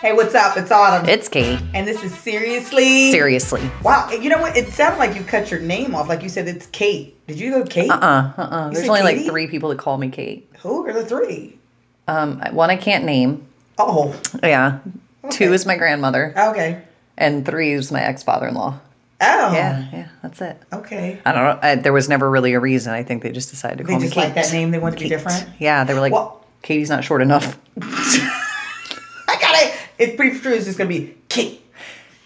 Hey, what's up? It's Autumn. It's Kate. and this is Seriously. Seriously. Wow. You know what? It sounded like you cut your name off. Like you said it's Kate. Did you go Kate? Uh uh-uh, uh. There's only like three people that call me Kate. Who are the three? Um, one I can't name. Oh, Yeah. Two is my grandmother, okay. and three is my ex father in law. Oh. Yeah, yeah, that's it. Okay. I don't know. I, there was never really a reason. I think they just decided to They call just me Kate. like that name. They want to be different. Yeah, they were like, Well- Katie's not short enough. I got it. It's pretty true. It's just gonna be Kate.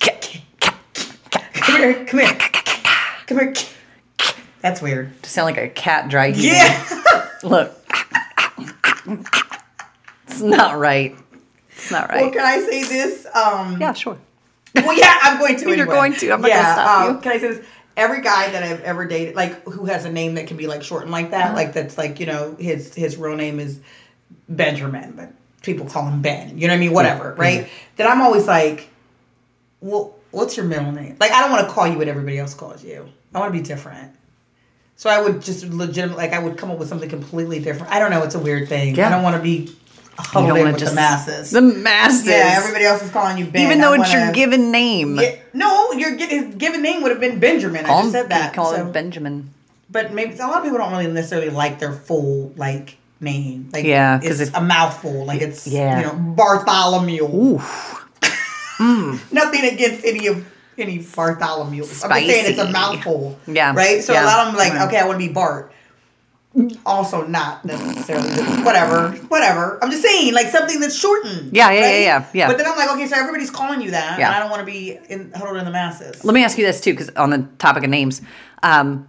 Come here. Come here. Come here. That's weird. To sound like a cat dry heaving. Yeah. Look. it's not right. It's not right. well, can I say this? Um, Yeah, sure. Well, yeah, I'm going to. You're going to. I'm gonna yeah, stop um, you. Can I say this? Every guy that I've ever dated, like who has a name that can be like shortened like Uh-huh. that, like that's like you know his his real name is Benjamin, but people call him Ben. You know what I mean? Whatever, mm-hmm. right? Then I'm always like, well, what's your middle name? Like I don't want to call you what everybody else calls you. I want to be different. So I would just legitimate, like I would come up with something completely different. I don't know. It's a weird thing. Yeah. I don't want to be You huddled don't in wanna with the just- masses. The masses. yeah, everybody else is calling you Ben. Even though I it's your wanna- given name. yeah, no, your given name would have been Benjamin. I Call just said that. Call so- him Benjamin. but maybe a lot of people don't really necessarily like their full like name. Like Yeah, 'cause it's a mouthful. Like it's Yeah. you know Bartholomew. Oof. Nothing against any of any Bartholomew. I'm just saying it's a mouthful. Yeah, Right. So a lot of them like Mhm. okay, I want to be Bart. Also, not necessarily. whatever, whatever. I'm just saying, like something that's shortened. Yeah, yeah, yeah, yeah, yeah. But then I'm like, okay, so everybody's calling you that, Yeah. and I don't want to be in, huddled in the masses. Let me ask you this too, because on the topic of names, um,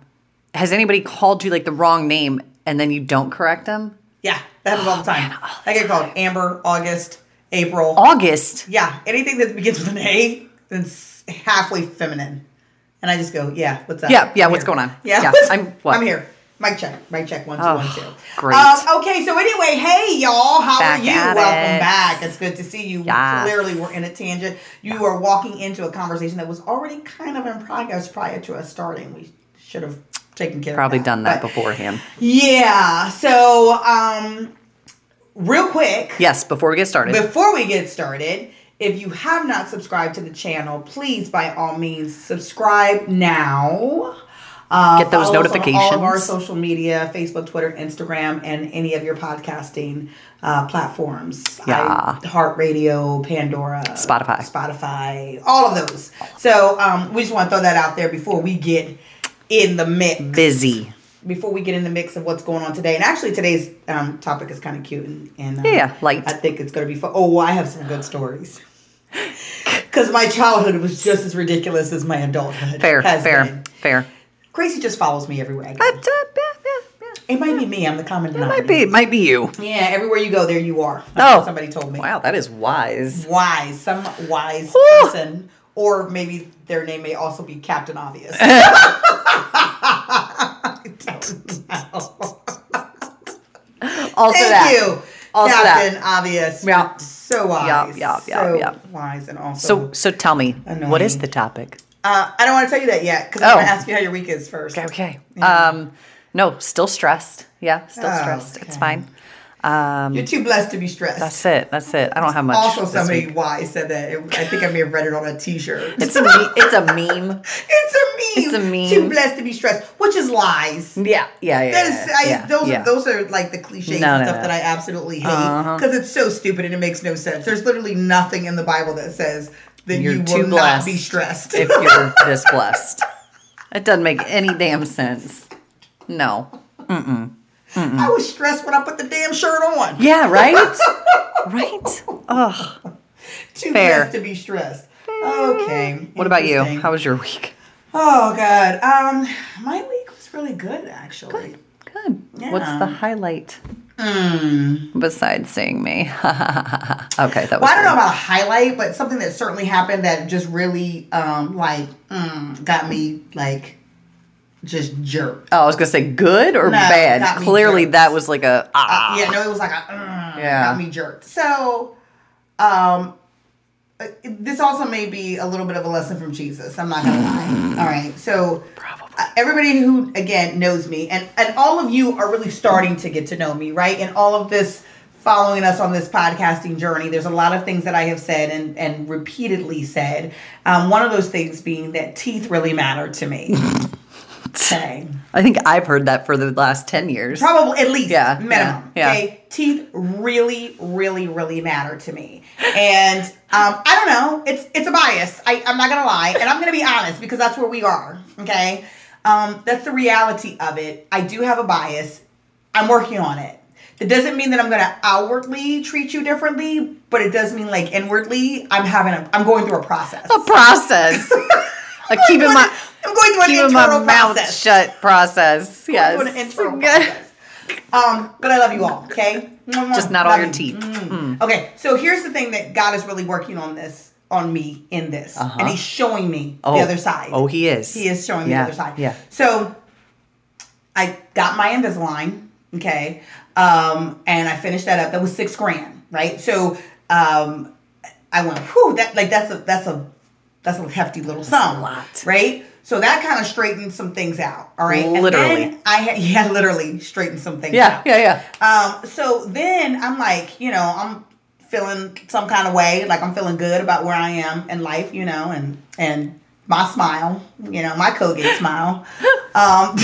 has anybody called you like the wrong name and then you don't correct them? Yeah, that happens all the time. I get called Amber, August, April. August. Yeah, anything that begins with an A that's halfway feminine. And I just go, yeah, what's up? Yeah, yeah, I'm what's here. going on? Yeah, Yeah, I'm- what? I'm here. Mic check. Mic check. One, two, Oh, one, two. great. Um, okay, so anyway, hey y'all, how Back are you? Welcome it. back. It's good to see you. Yes. Clearly, we're in a tangent. You are walking into a conversation that was already kind of in progress prior to us starting. We should have taken care Probably of that. done that But- beforehand. Yeah. So, um, real quick, Yes, before we get started. before we get started, if you have not subscribed to the channel, please by all means subscribe now. Uh, Get those notifications. all of our social media Facebook, Twitter, Instagram, and any of your podcasting uh, platforms. Yeah. Heart Radio, Pandora, Spotify. Spotify, all of those. So um, we just want to throw that out there before we get in the mix Busy. before we get in the mix of what's going on today, and actually today's um, topic is kind of cute and, and um, Yeah, light. I think it's going to be fun. Oh, well, I have some good stories because my childhood was just as ridiculous as my adulthood. Fair, fair, been. fair. Gracie just follows me everywhere I go. But, uh, yeah, yeah, yeah. It might be me. I'm the common It might be, it might be you. Yeah, everywhere you go, there you are. That's Oh. somebody told me. Wow, that is wise. Wise, some wise Whew. person, or maybe their name may also be Captain Obvious. I don't know. Also Thank that. you, Also Captain that. Obvious. Yeah. So wise. Yeah, yeah, yeah, so yeah. wise and also. So, so tell me, what is the topic? uh, I don't want to tell you that yet because I'm Oh. going to ask you how your week is first. Okay, okay. Yeah. Um, no, still stressed. Yeah, still Oh, stressed. It's fine. Um, You're too blessed to be stressed. that's it. That's it. I don't have much. also, somebody week. wise said that. It- I think I may have read it on a T-shirt. It's a me- it's a meme. It's a meme. It's a meme. Too blessed to be stressed, which is lies. Yeah, yeah, yeah. That is, yeah, I, yeah, those yeah. are those are like the cliches No, and no, stuff no. that I absolutely hate Uh-huh. because it's so stupid and it makes no sense. There's literally nothing in the Bible that says that You're you too will not blessed be stressed. if you're this blessed. It doesn't make any damn sense. No. I was stressed when I put the damn shirt on. Yeah, right? right? Ugh. Too Fair. to be stressed. Okay. What about you? How was your week? Oh God. Um, my week was really good actually. Good. What's Yeah. the highlight Mm. besides seeing me? okay, that was Well, I don't know about a highlight, but something that certainly happened that just really um like mm, got me like just jerk. Oh, I was gonna say good or No, bad. Clearly, jerked. that was like a ah. Uh, yeah, no, it was like a mm, Yeah. got me jerked. So, um, uh, this also may be a little bit of a lesson from Jesus. I'm not gonna lie. All right, so Probably. uh, everybody who again knows me, and and all of you are really starting to get to know me, right? And all of this following us on this podcasting journey, there's a lot of things that I have said and, and repeatedly said. Um, one of those things being that teeth really matter to me. okay. I think I've heard that for the last 10 years. Probably at least Yeah, minimum. yeah, yeah. Okay. Teeth really, really, really matter to me. And um, I don't know. It's it's a bias. I, I'm not gonna lie. And I'm gonna be honest because that's where we are. Okay. Um, that's the reality of it. I do have a bias. I'm working on it. That doesn't mean that I'm gonna outwardly treat you differently, but it does mean like inwardly, I'm having a I'm going through a process. A process. like keeping I'm my going- I'm going through an keeping my internal mouth process. shut process. Yes. doing an internal process. Um, but I love you all, okay? Just not all your you. teeth. Mm. Okay, so here's the thing that God is really working on this, on me in this. Uh-huh. And He's showing me Oh. the other side. Oh, he is. He is showing me Yeah, the other side. yeah. So I got my Invisalign, okay? Um, and I finished that up. That was six grand, right? So um, I went, whew, that like that's a that's a that's a hefty little sum. lot. Right? So that kind of straightened some things out. All right. Literally. And then I had yeah, literally straightened some things Yeah, out. yeah, yeah. Um, so then I'm like, you know, I'm feeling some kind of way, like I'm feeling good about where I am in life, you know, and and my smile, you know, my Colgate smile. Um,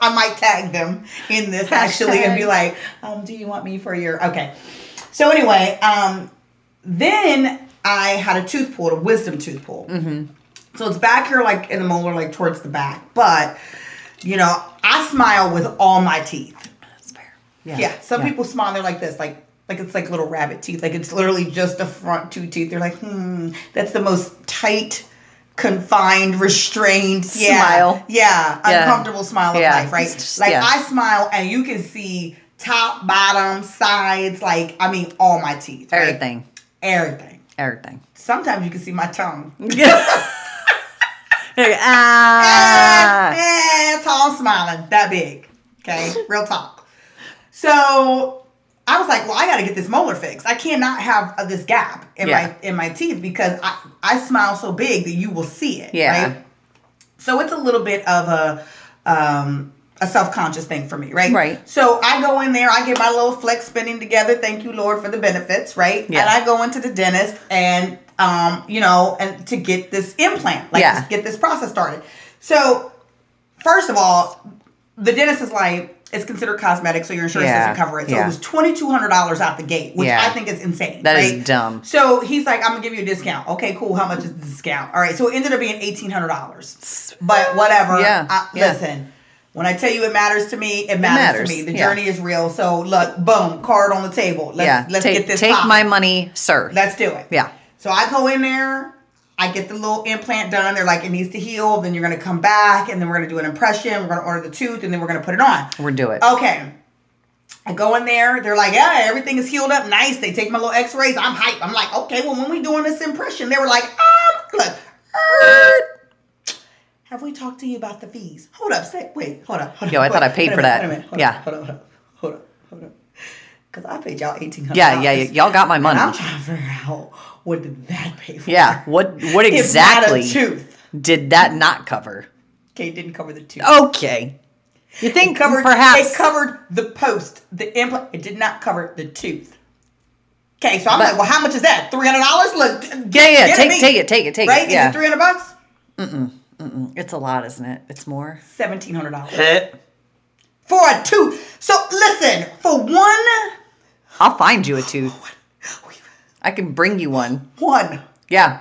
I might tag them in this actually and be like, um, do you want me for your okay. So anyway, um, then I had a tooth pulled, a wisdom tooth pull. Mm-hmm. So it's back here, like in the molar, like towards the back. But you know, I smile with all my teeth. That's fair. Yeah, yeah. some people smile. They're like this, like like it's like little rabbit teeth. Like it's literally just the front two teeth. They're like, hmm, that's the most tight, confined, restrained yeah, Smile. Yeah, Yeah. uncomfortable smile of life, right? just- like yeah. I smile and you can see top, bottom, sides. Like I mean, all my teeth. right? Everything. Everything. Everything. Sometimes you can see my tongue. ah. Eh, tall smiling, that big. Okay, real talk. So I was like, well, I got to get this molar fixed. I cannot have uh, this gap in Yeah. my in my teeth because I I smile so big that you will see it. Yeah. Right? So it's a little bit of a um a self-conscious thing for me, right? Right. So I go in there, I get my little flex spending together. Thank you, Lord, for the benefits, right? Yeah. And I go into the dentist and um, you know, and to get this implant, like Yeah. get this process started. So first of all, the dentist is like, it's considered cosmetic, so your insurance Yeah, doesn't cover it. So yeah. it was twenty two hundred dollars out the gate, which Yeah. I think is insane. That is right? dumb. So he's like, I'm gonna give you a discount. Okay, cool. How much is the discount? All right. So it ended up being eighteen hundred dollars. But whatever. Yeah, I- yeah. Listen. When I tell you it matters to me, it matters, matters, to me. The yeah. journey is real. So look, boom, card on the table. Let's yeah. let's take get this. take popping. my money, sir. Let's do it. Yeah. So I go in there, I get the little implant done. They're like, it needs to heal. Then you're gonna come back, and then we're gonna do an impression. We're gonna order the tooth, and then we're gonna put it on. We're do it. Okay. I go in there. They're like, yeah, everything is healed up nice. They take my little X-rays. I'm hype. I'm like, okay. Well, when we doing this impression, they were like, um, look. er, have we talked to you about the fees? Hold up. Say, wait. Hold up. Hold Yo, up, I thought wait, I paid for minute, that. Minute. Yeah. Up, hold up. Hold up. Hold up. Hold up. Because I paid y'all eighteen hundred. Yeah, yeah, yeah. Y'all got my money. I'm trying to figure out what did that pay for? Yeah. What what exactly tooth. did that not cover? Okay, it didn't cover the tooth. Okay. You think It covered perhaps it covered the post, the implant. It did not cover the tooth. Okay, so I'm But- like, well, how much is that? Three hundred dollars? Look, Yeah, yeah, get take take it, take it, take right? it. Yeah. Is it three hundred bucks? It's a lot, isn't it? It's more. Seventeen hundred dollars for a tooth. So listen, for one, I'll find you a tooth. I can bring you one. one, Yeah.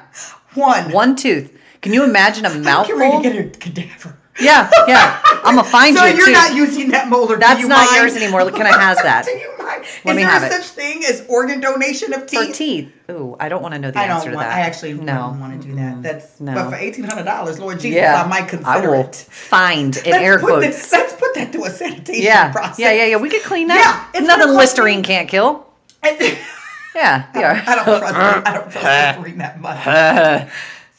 one, One tooth. Can you imagine a a I'm getting ready mouthful? to get a cadaver. Yeah, yeah. I'm gonna find So you a you're tooth. not using that molar. do That's you not mind? yours anymore. Can I has that? Do you mind? Let is me there have a it. such thing as organ donation of teeth? For teeth? teeth. Ooh, I don't want to know the I answer don't to want. that. I actually no. don't want to do that. That's No. but for eighteen hundred dollars, Lord Jesus, Yeah, I might consider I will it. find in Let's air put quotes. This, let's put that through a sanitation yeah, process. yeah, yeah, yeah. We could clean that. Yeah, it's nothing Listerine me- can't kill. I Yeah, yeah. don't trust. I don't trust Listerine that much.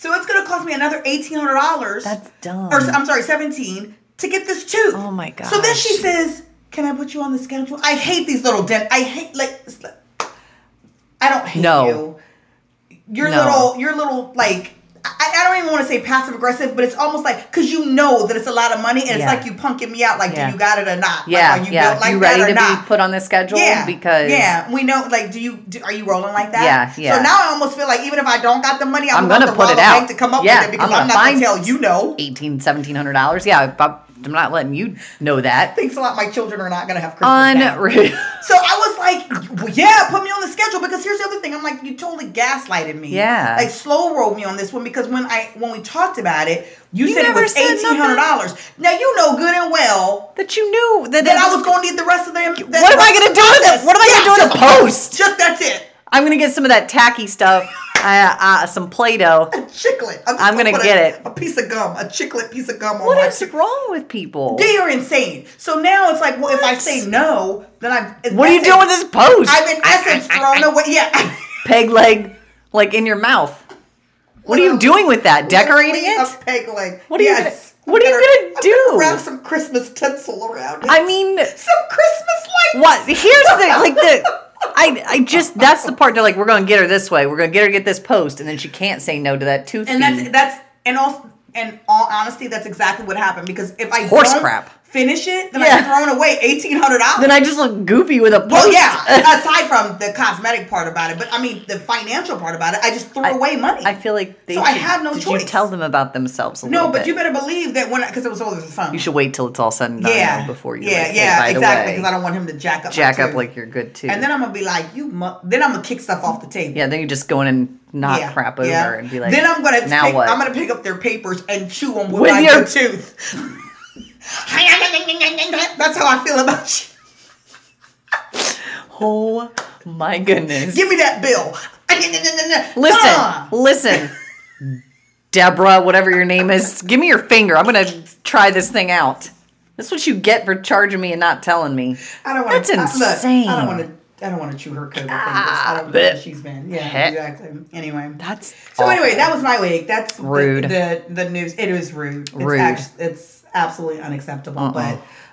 So it's gonna cost me another eighteen hundred dollars. That's dumb. Or I'm sorry, seventeen to get this tooth. Oh my god. So then she says, "Can I put you on the schedule?" I hate these little dent. I hate like. like- I don't hate No. you. Your No. little, your little like. I, I don't even want to say passive aggressive, but it's almost like because you know that it's a lot of money, and it's like you punking me out. Like, Yeah. do you got it or not? Yeah, like, are you yeah. built like you that ready or to not? be put on the schedule? Yeah, Because yeah, we know. Like, do you do, are you rolling like that? Yeah, yeah. So now I almost feel like even if I don't got the money, I'm, I'm going gonna put it out. bank to come up Yeah, with it because I'm I'm, not gonna tell you no. eighteen, seventeen hundred dollars. Yeah, I'm not letting you know that. Thanks a lot. My children are not going to have Christmas. Unreal. So I was like, well, yeah, put me on the schedule because here's the other thing. I'm like, you totally gaslighted me. Yeah. Like slow rolled me on this one because when I when we talked about it, you, You said it was eighteen hundred dollars. Now you know good and well that you knew that, that I was going to need the rest of them. What am I gonna do with it? What am I gonna do with the post? Just that's it. I'm gonna get some of that tacky stuff, uh, uh, some Play-Doh. A chiclet. I'm, I'm gonna put get a, it. A piece of gum, a chiclet piece of gum on What my. wrong with people? They are insane. So now it's like, well, if I say no, then I'm. in What are you essence- doing with this post? I'm in essence thrown away. Yeah. Peg leg, like in your mouth. What are you doing with that? Decorating it? A peg leg. What are you Yes. gonna- what are you I'm gonna I'm do? wrap some Christmas tinsel around it. I mean, some Christmas lights. what? Here's the like the. I, I just that's the part they're like we're gonna get her this way we're gonna get her to get this post and then she can't say no to that tooth And that's feed. that's and also in all honesty, that's exactly what happened because if I Horse crap. Finish it, then Yeah. I'm throwing away eighteen hundred dollars. then I just look goofy with a post. Well, yeah. aside from the cosmetic part about it, but I mean the financial part about it, I just threw I- away money. I feel like they So I should- have no did choice. you tell them about themselves a no, but bit? you better believe that when because it was over the phone. You should wait till it's all said and done yeah, before you yeah, like, yeah, the exactly. Because I don't want him to jack up, jack up like you're good too. And then I'm gonna be like, you. Mu-. Then I'm gonna kick stuff off the table. yeah, then you're just go in and knock Yeah, crap over yeah. and be like, then I'm gonna now pick, what? I'm gonna pick up their papers and chew them with, With my your- tooth. That's how I feel about you. oh my goodness! Give me that bill. Listen, Ah. listen, Deborah, whatever your name is, give me your finger. I'm gonna try this thing out. That's what you get for charging me and not telling me. I don't want That's insane. I don't want to. I don't want to chew her coat. Ah, I don't know she's been. Yeah, Heh. exactly. Anyway. That's So anyway, that was my week. That's Rude. The, the news. It is rude. It's Rude. act- it's absolutely unacceptable. Uh-uh.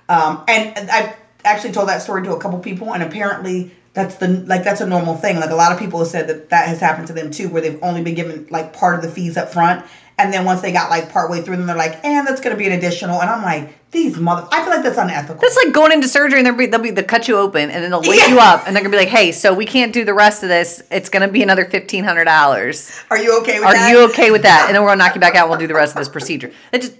But um, and I've actually told that story to a couple people, and apparently that's the like that's a normal thing. Like a lot of people have said that that has happened to them too, where they've only been given like part of the fees up front, and then once they got like partway through, then they're like, and that's going to be an additional. And I'm like, these mother. I feel like that's unethical. That's like going into surgery and they'll be, they'll be they'll cut you open and then they'll wake Yeah. you up and they're gonna be like, hey, so we can't do the rest of this. It's gonna be another fifteen hundred dollars. Are you okay with that? Are that? you okay with that? And then we're gonna knock you back out. and We'll do the rest of this procedure. It just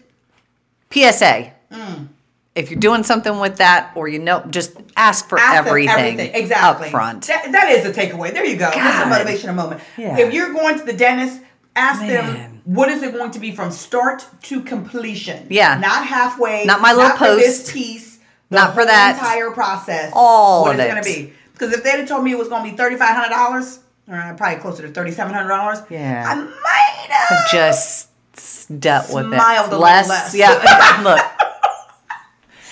PSA. Mm. If you're doing something with that, or you know, just ask for Ask them everything, exactly up front. That, that is a takeaway. There you go. That's a God. motivational moment. Yeah. If you're going to the dentist, ask Man. them what is it going to be from start to completion. Yeah. not halfway. Not my little for this post. piece. the Not for that. entire process. All what of it's it. going to be. Because if they'd have told me it was going to be thirty five hundred dollars, or probably closer to thirty seven hundred dollars, Yeah. I might have just dealt with Smiled a it. Less, less. yeah. Look,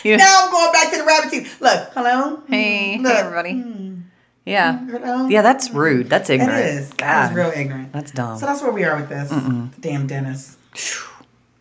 you, Now I'm going back to the rabbit teeth. Look, hello. hey, hmm, Look. hey, everybody. Hmm. Yeah, hmm, Hello? yeah, that's rude. That's ignorant. It is. God, That is real ignorant. That's dumb. So that's where we are with this. Damn Dennis.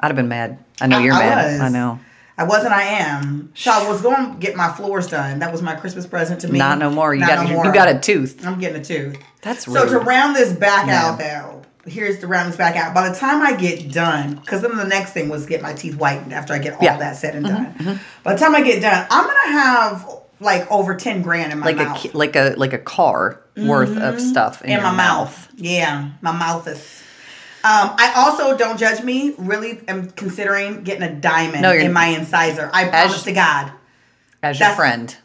I'd have been mad. I know you're I mad. was. I know. I wasn't. I am. So I was going to get my floors done. That was my Christmas present to me. Not no more. You Not got no you got a tooth. I'm getting a tooth. That's So to round this back out, though, here's the round this back out. By the time I get done, because then the next thing was get my teeth whitened after I get all Yeah. Mm-hmm, that said and done. By the time I get done, I'm gonna have like over ten grand in my like mouth. a like a like a car worth of stuff in, in my mouth. Yeah, my mouth is. Um, I also don't judge me. Really, am considering getting a diamond No, in my incisor. I promise to God. as your friend.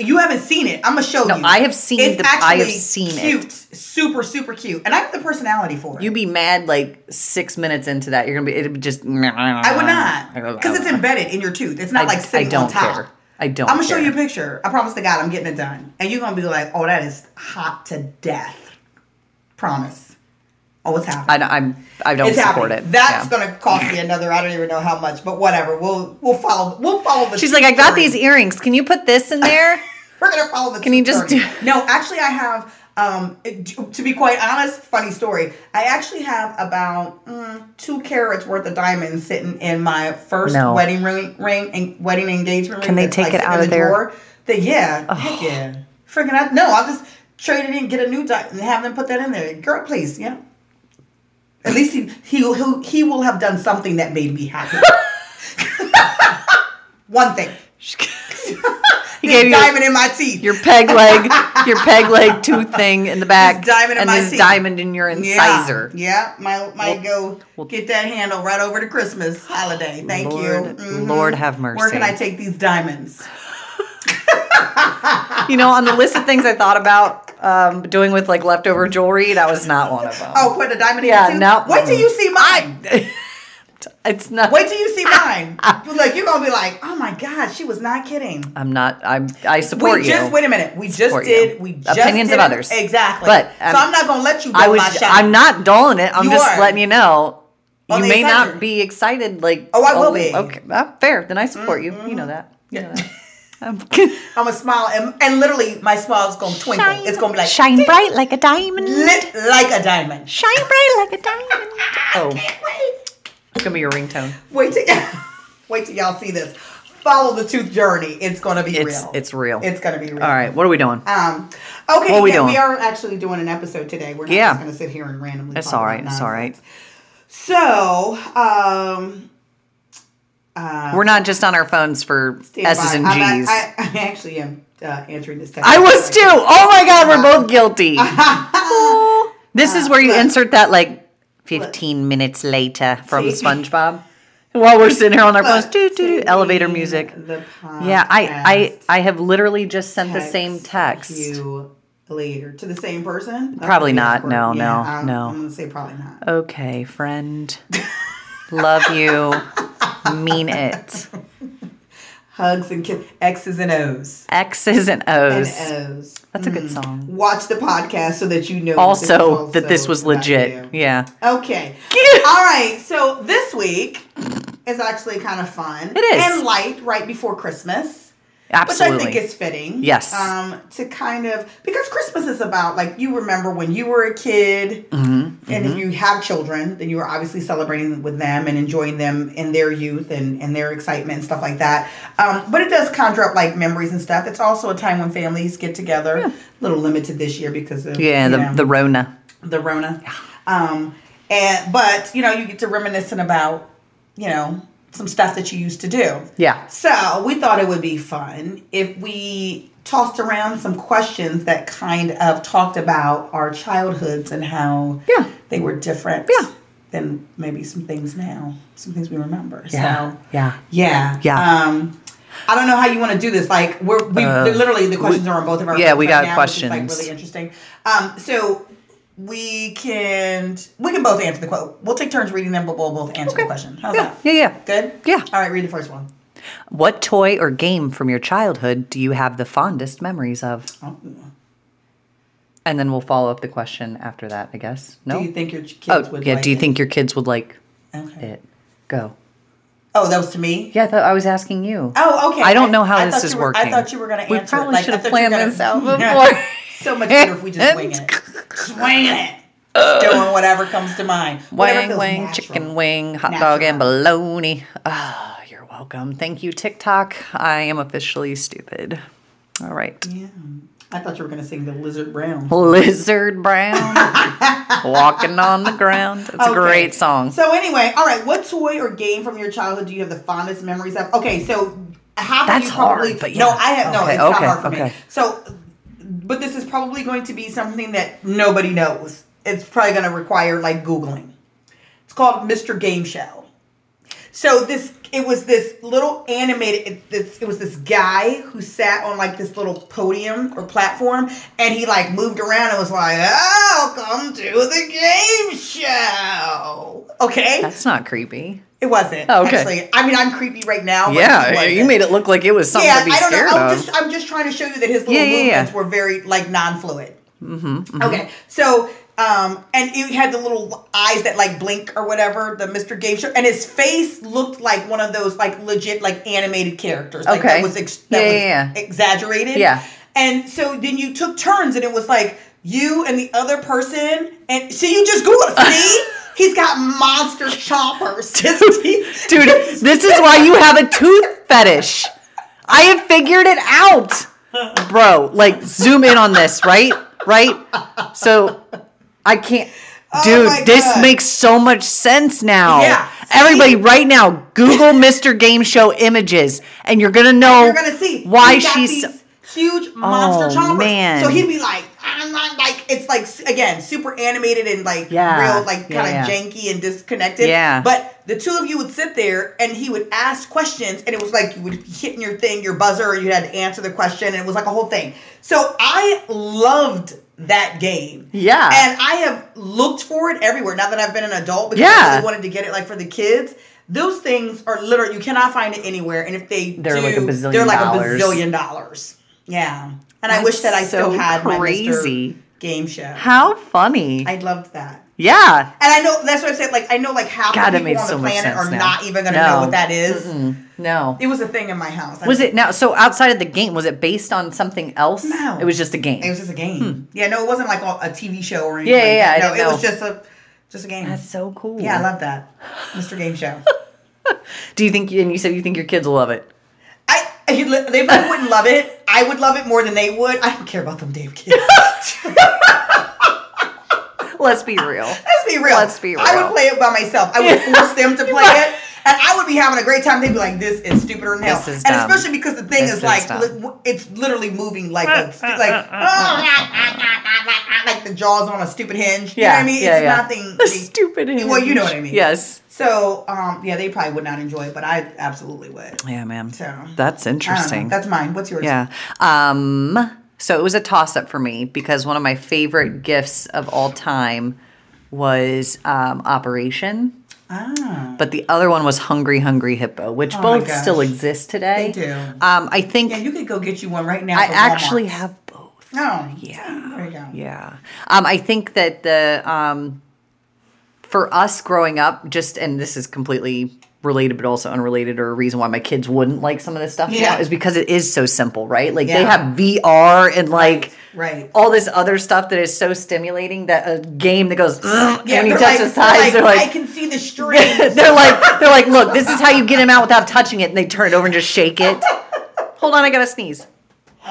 You haven't seen it. I'm gonna show No, you. I have seen It's the- I have actually seen it. cute, super, super cute, and I have the personality for it. You'd be mad like six minutes into that. You're gonna be. It'd be just. I would not, because it's oh. embedded in your tooth. It's not I- like I sitting don't on top. care. I don't I'm gonna show you a picture. I promise to God, I'm getting it done, and you're gonna be like, "Oh, that is hot to death." Promise. Oh, it's happening. I don't, I'm. I don't it's support happening. it. That's Yeah. gonna cost me another. I don't even know how much, but whatever. We'll we'll follow. We'll follow the. She's like, I got these earrings. Can you put this in there? We're gonna follow the. Can you just do- No, actually, I have. Um, to be quite honest, funny story. I actually have about mm, two carats worth of diamonds sitting in my first No. wedding ring, ring and wedding engagement ring. Can they take it out of the there? That yeah, heck yeah. Freaking I, no, I'll just trade it in, get a new diamond, and have them put that in there. Girl, please, yeah. At least he he he, he will have done something that made me happy. One thing. He gave you diamond in my teeth. your peg leg, your peg leg tooth thing in the back, This diamond in and my this teeth. diamond in your incisor. Yeah, yeah. Might might go well- get that handle right over to Christmas holiday. Thank Lord- you. Mhm. Lord have mercy. Where can I take these diamonds? You know, on the list of things I thought about um, doing with like leftover jewelry, that was not one of them. Oh, put a diamond in Yeah, your no. Wait till you see mine. it's not. Wait till you see mine. like you're gonna be like, oh my god, she was not kidding. I'm not. I'm. I support we you. just wait a minute. We just did. you. We just Opinions of did- others. Exactly. But, so um, I'm not gonna let you. I was. I'm not doling it. I'm You just are. letting you know. On You may excited. not be excited. Like. Oh, I will be. Mm-hmm. Okay. Uh, fair. Then I support you. You know that. You know that. I'm gonna smile, and, and literally my smile is gonna twinkle. it's gonna be like shine bright like a diamond. lit like a diamond. Shine bright like a diamond. Oh, Can't wait. it's gonna be your ringtone. Wait till wait till y'all see this. Follow the tooth journey. It's gonna be It's real. it's real. it's gonna be real. All right. What are we doing? Um. Okay. What are we yeah, doing? we are actually doing an episode today. We're not Yeah. just gonna sit here and randomly. That's all right. all about right. It's all right. So, um, uh, We're not just on our phones for S's by. and I'm G's. I, I actually am uh, answering this text. I was too. Oh my god, we're both guilty. Oh. This is where you look. insert that like 15 minutes later from See? SpongeBob. While we're sitting here on our phones, doo, doo, doo, elevator music. Yeah, I, I I have literally just sent the same text text. You later to the same person? That's Probably not. awkward. No, Yeah, no, I'm, no. I'm gonna say probably not. Okay, friend. Love you. Mean it. Hugs and kiss, X's and O's X's and and O's. O's. That's a good mm. song. Watch the podcast so that you know this Also, that this was legit. Yeah. Okay. All right. So this week is actually kind of fun. It is. and light right before Christmas. Absolutely. Which I think is fitting. Yes. Um, to kind of because Christmas is about like you remember when you were a kid, Mm-hmm, and if you have children, then you are obviously celebrating with them and enjoying them in their youth and, and their excitement and stuff like that. Um, but it does conjure up like memories and stuff. It's also a time when families get together. A little limited this year because of yeah, the know, the Rona. the Rona. Um, and but you know you get to reminiscing about you know some stuff that you used to do. Yeah. So we thought it would be fun if we tossed around some questions that kind of talked about our childhoods and how Yeah. they were different Yeah. than maybe some things now, some things we remember. Yeah. So Yeah. yeah, Yeah. Um, I don't know how you want to do this. Like we're we Uh, literally the questions are on both of our yeah, we right got now, questions. Like really interesting. Um, so we can we can both answer the quote. We'll take turns reading them, but we'll both answer the question. How's Yeah. that? Yeah. Yeah. Good. Yeah. All right, read the first one. What toy or game from your childhood do you have the fondest memories of? Oh. And then we'll follow up the question after that, I guess. No. Do you think your kids oh, would? yeah. like do you it? think your kids would like Okay. it? Go. Oh, that was to me. Yeah, I thought I was asking you. Oh, okay. I don't know how I this thought is you were, working. I thought you were going to answer. it. probably Like, should I have thought you were planned gonna- this out before. So much better if we just wing it. Swinging it. Doing whatever comes to mind. Whatever Wang feels wang, natural. chicken wing, hot dog and Natural. bologna. Ah, you're welcome. Thank you, TikTok. I am officially stupid. All right. Yeah. I thought you were going to sing the Lizard Brown. Lizard Brown, walking on the ground. It's a great song. So anyway, all right. What toy or game from your childhood do you have the fondest memories of? Okay, so half That's of you probably hard, but no. I have no. Okay, It's not hard for me. So, but this is probably going to be something that nobody knows. It's probably going to require like googling. It's called Mr. Game Show. So this it was this little animated it, this, it was this guy who sat on like this little podium or platform and he like moved around and was like, "Welcome to the game show." Okay? That's not creepy. It wasn't. Oh, okay. Actually, I mean, I'm creepy right now. but Yeah, you made it look like it was something Yeah, to be I don't know. I'm of. just, I'm just trying to show you that his little Yeah, yeah, yeah. movements were very like non-fluid. Mm-hmm, Okay, so um, and he had the little eyes that like blink or whatever, the Mr. Game Show, and his face looked like one of those like legit like animated characters. Like Okay. that was ex- that Yeah, was yeah, yeah. exaggerated. Yeah. And so then you took turns, and it was like you and the other person, and see, you just Google it. See, he's got monster teeth- Dude, this is why you have a tooth fetish. I have figured it out. Bro, like zoom in on this, right? Right? So I can't Oh Dude, my this God. makes so much sense now. Yeah, see? Everybody, right now, Google Mr. Game Show images, and you're gonna know You're gonna see why she's. huge monster Oh, chompers. man. So he'd be like, I'm not like it's like again super animated and like Yeah, real like kind of yeah. janky and disconnected. Yeah. But the two of you would sit there and he would ask questions and it was like you would be hitting your thing, your buzzer, or you had to answer the question and it was like a whole thing. So I loved that game. Yeah. And I have looked for it everywhere now that I've been an adult because I Yeah. really wanted to get it like for the kids. Those things are literally you cannot find it anywhere, and if they They're do, like a bazillion they're like dollars. a bazillion dollars. Yeah, and I wish that I still so had crazy. my Mr. Game Show. How funny. I loved that, yeah. and I know that's what I said. Like I know, like half God, the people on the much planet are now. not even gonna No. know what that is. No. It was a thing in my house. I Was it now? So outside of the game, was it based on something else? No. It was just a game. It was just a game. Yeah, no, it wasn't like a TV show or anything. Hmm. Yeah, yeah, yeah. No, it was just a just a game. That's so cool. yeah, I love that, Mr. Game Show. Do you think? And you said you think your kids will love it. They probably wouldn't love it. I would love it more than they would. I don't care about them damn kids. Let's be real. Let's be real. Let's be real. I would play it by myself. I would force them to play it. And I would be having a great time. They'd be like, "This is stupider than hell," This is and especially because the thing This is is like, li- it's literally moving like a like like the jaws on a stupid hinge. You know what I mean? yeah, it's yeah. nothing. A stupid. hinge. Well, you know what I mean. Yes. So, um, yeah, they probably would not enjoy it, but I absolutely would. Yeah, man. So That's interesting. That's mine. What's yours? Yeah. Um, so it was a toss up for me because one of my favorite gifts of all time was um, Operation, Ah. but the other one was Hungry Hungry Hippo, which Oh both still exist today. They do. Um, I think Yeah, you could go get you one right now. I actually have both. Oh, Yeah. There you go. Yeah. Um, I think that the um, for us growing up, just and this is completely related but also unrelated, or a reason why my kids wouldn't like some of this stuff Yeah. now is because it is so simple, right? Like they have VR and like Right. all this other stuff that is so stimulating that a game that goes Yeah, they're touch like, the sides, they're like, like. I can see the strings. they're like they're like look this is how you get him out without touching it and they turn it over and just shake it hold on i gotta sneeze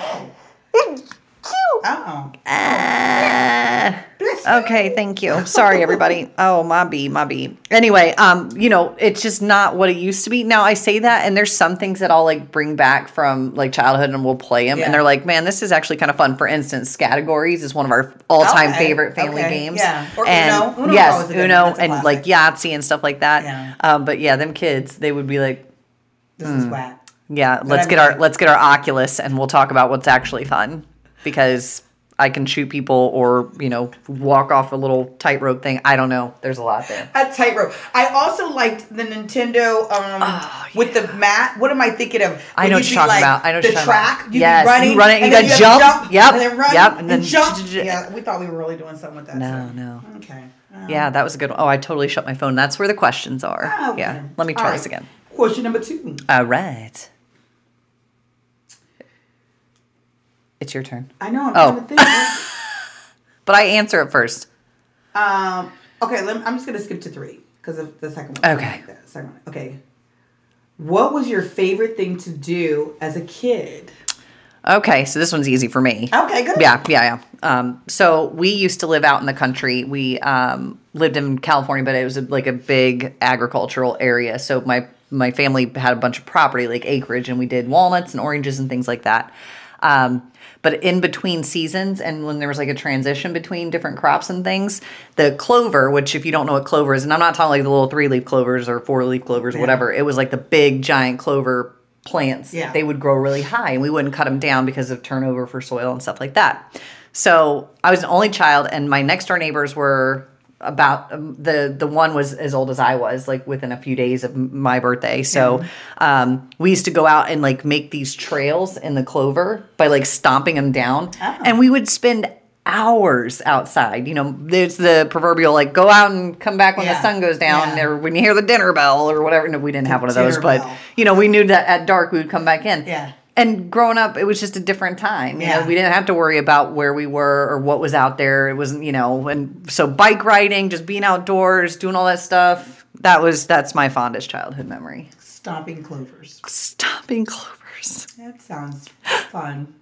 oh. Ah. okay, thank you. Sorry, everybody. Oh, my bee, my bee. Anyway, um, you know, it's just not what it used to be. Now I say that, and there's some things that I'll like bring back from like childhood, and we'll play them, Yeah. and they're like, man, this is actually kind of fun. For instance, Categories is one of our all-time Okay, favorite family okay, games. yeah. Or and Uno. Uno's yes, Uno, and like. Yahtzee and stuff like that. Yeah. Um, but yeah, them kids, they would be like, This is whack. yeah, let's I get mean, our let's get our Oculus and we'll talk about what's actually fun because I can shoot people or you know walk off a little tightrope thing. I don't know. There's a lot there. A tightrope. I also liked the Nintendo um, with the mat. What am I thinking of? I know what you're talking like, about. I know what the you're talking track. about. You'd Yes, running. you run it, you gotta have jump. Yep, And then run. yep, And, and then jump. Yeah, we thought we were really doing something with that. No, so- no. Okay. Uh, Yeah, that was a good one. Oh, I totally shut my phone. That's where the questions are. Okay. Yeah. Let me All try right. this again. Question number two. All right. It's your turn. I know. I'm Oh. trying to think. But I answer it first. um. Okay. Let me, I'm just gonna skip to three because of the second one. Okay. The second one. Okay. What was your favorite thing to do as a kid? Okay, so this one's easy for me. Okay. Good. Yeah, yeah, yeah. Um, so we used to live out in the country. We um, lived in California, but it was a, like a big agricultural area. So my my family had a bunch of property, like acreage, and we did walnuts and oranges and things like that. Um, but in between seasons, and when there was like a transition between different crops and things, the clover, which if you don't know what clover is, and I'm not talking like the little three leaf clovers or four leaf clovers or Yeah. whatever, it was like the big giant clover plants. Yeah. They would grow really high, and we wouldn't cut them down because of turnover for soil and stuff like that. So I was an only child, and my next door neighbors were about um, the the one was as old as I was, like within a few days of my birthday. So um, we used to go out and like make these trails in the clover by like stomping them down, Oh. and we would spend hours outside. You know, there's the proverbial like go out and come back when the sun goes down, Yeah. or when you hear the dinner bell or whatever. No, we didn't have one of those, dinner but bell. you know, we knew that at dark we would come back in. Yeah. And growing up, it was just a different time. You know, Yeah. we didn't have to worry about where we were or what was out there. It wasn't, you know, and so bike riding, just being outdoors, doing all that stuff. That was that's my fondest childhood memory. Stomping clovers. Stomping clovers. That sounds fun.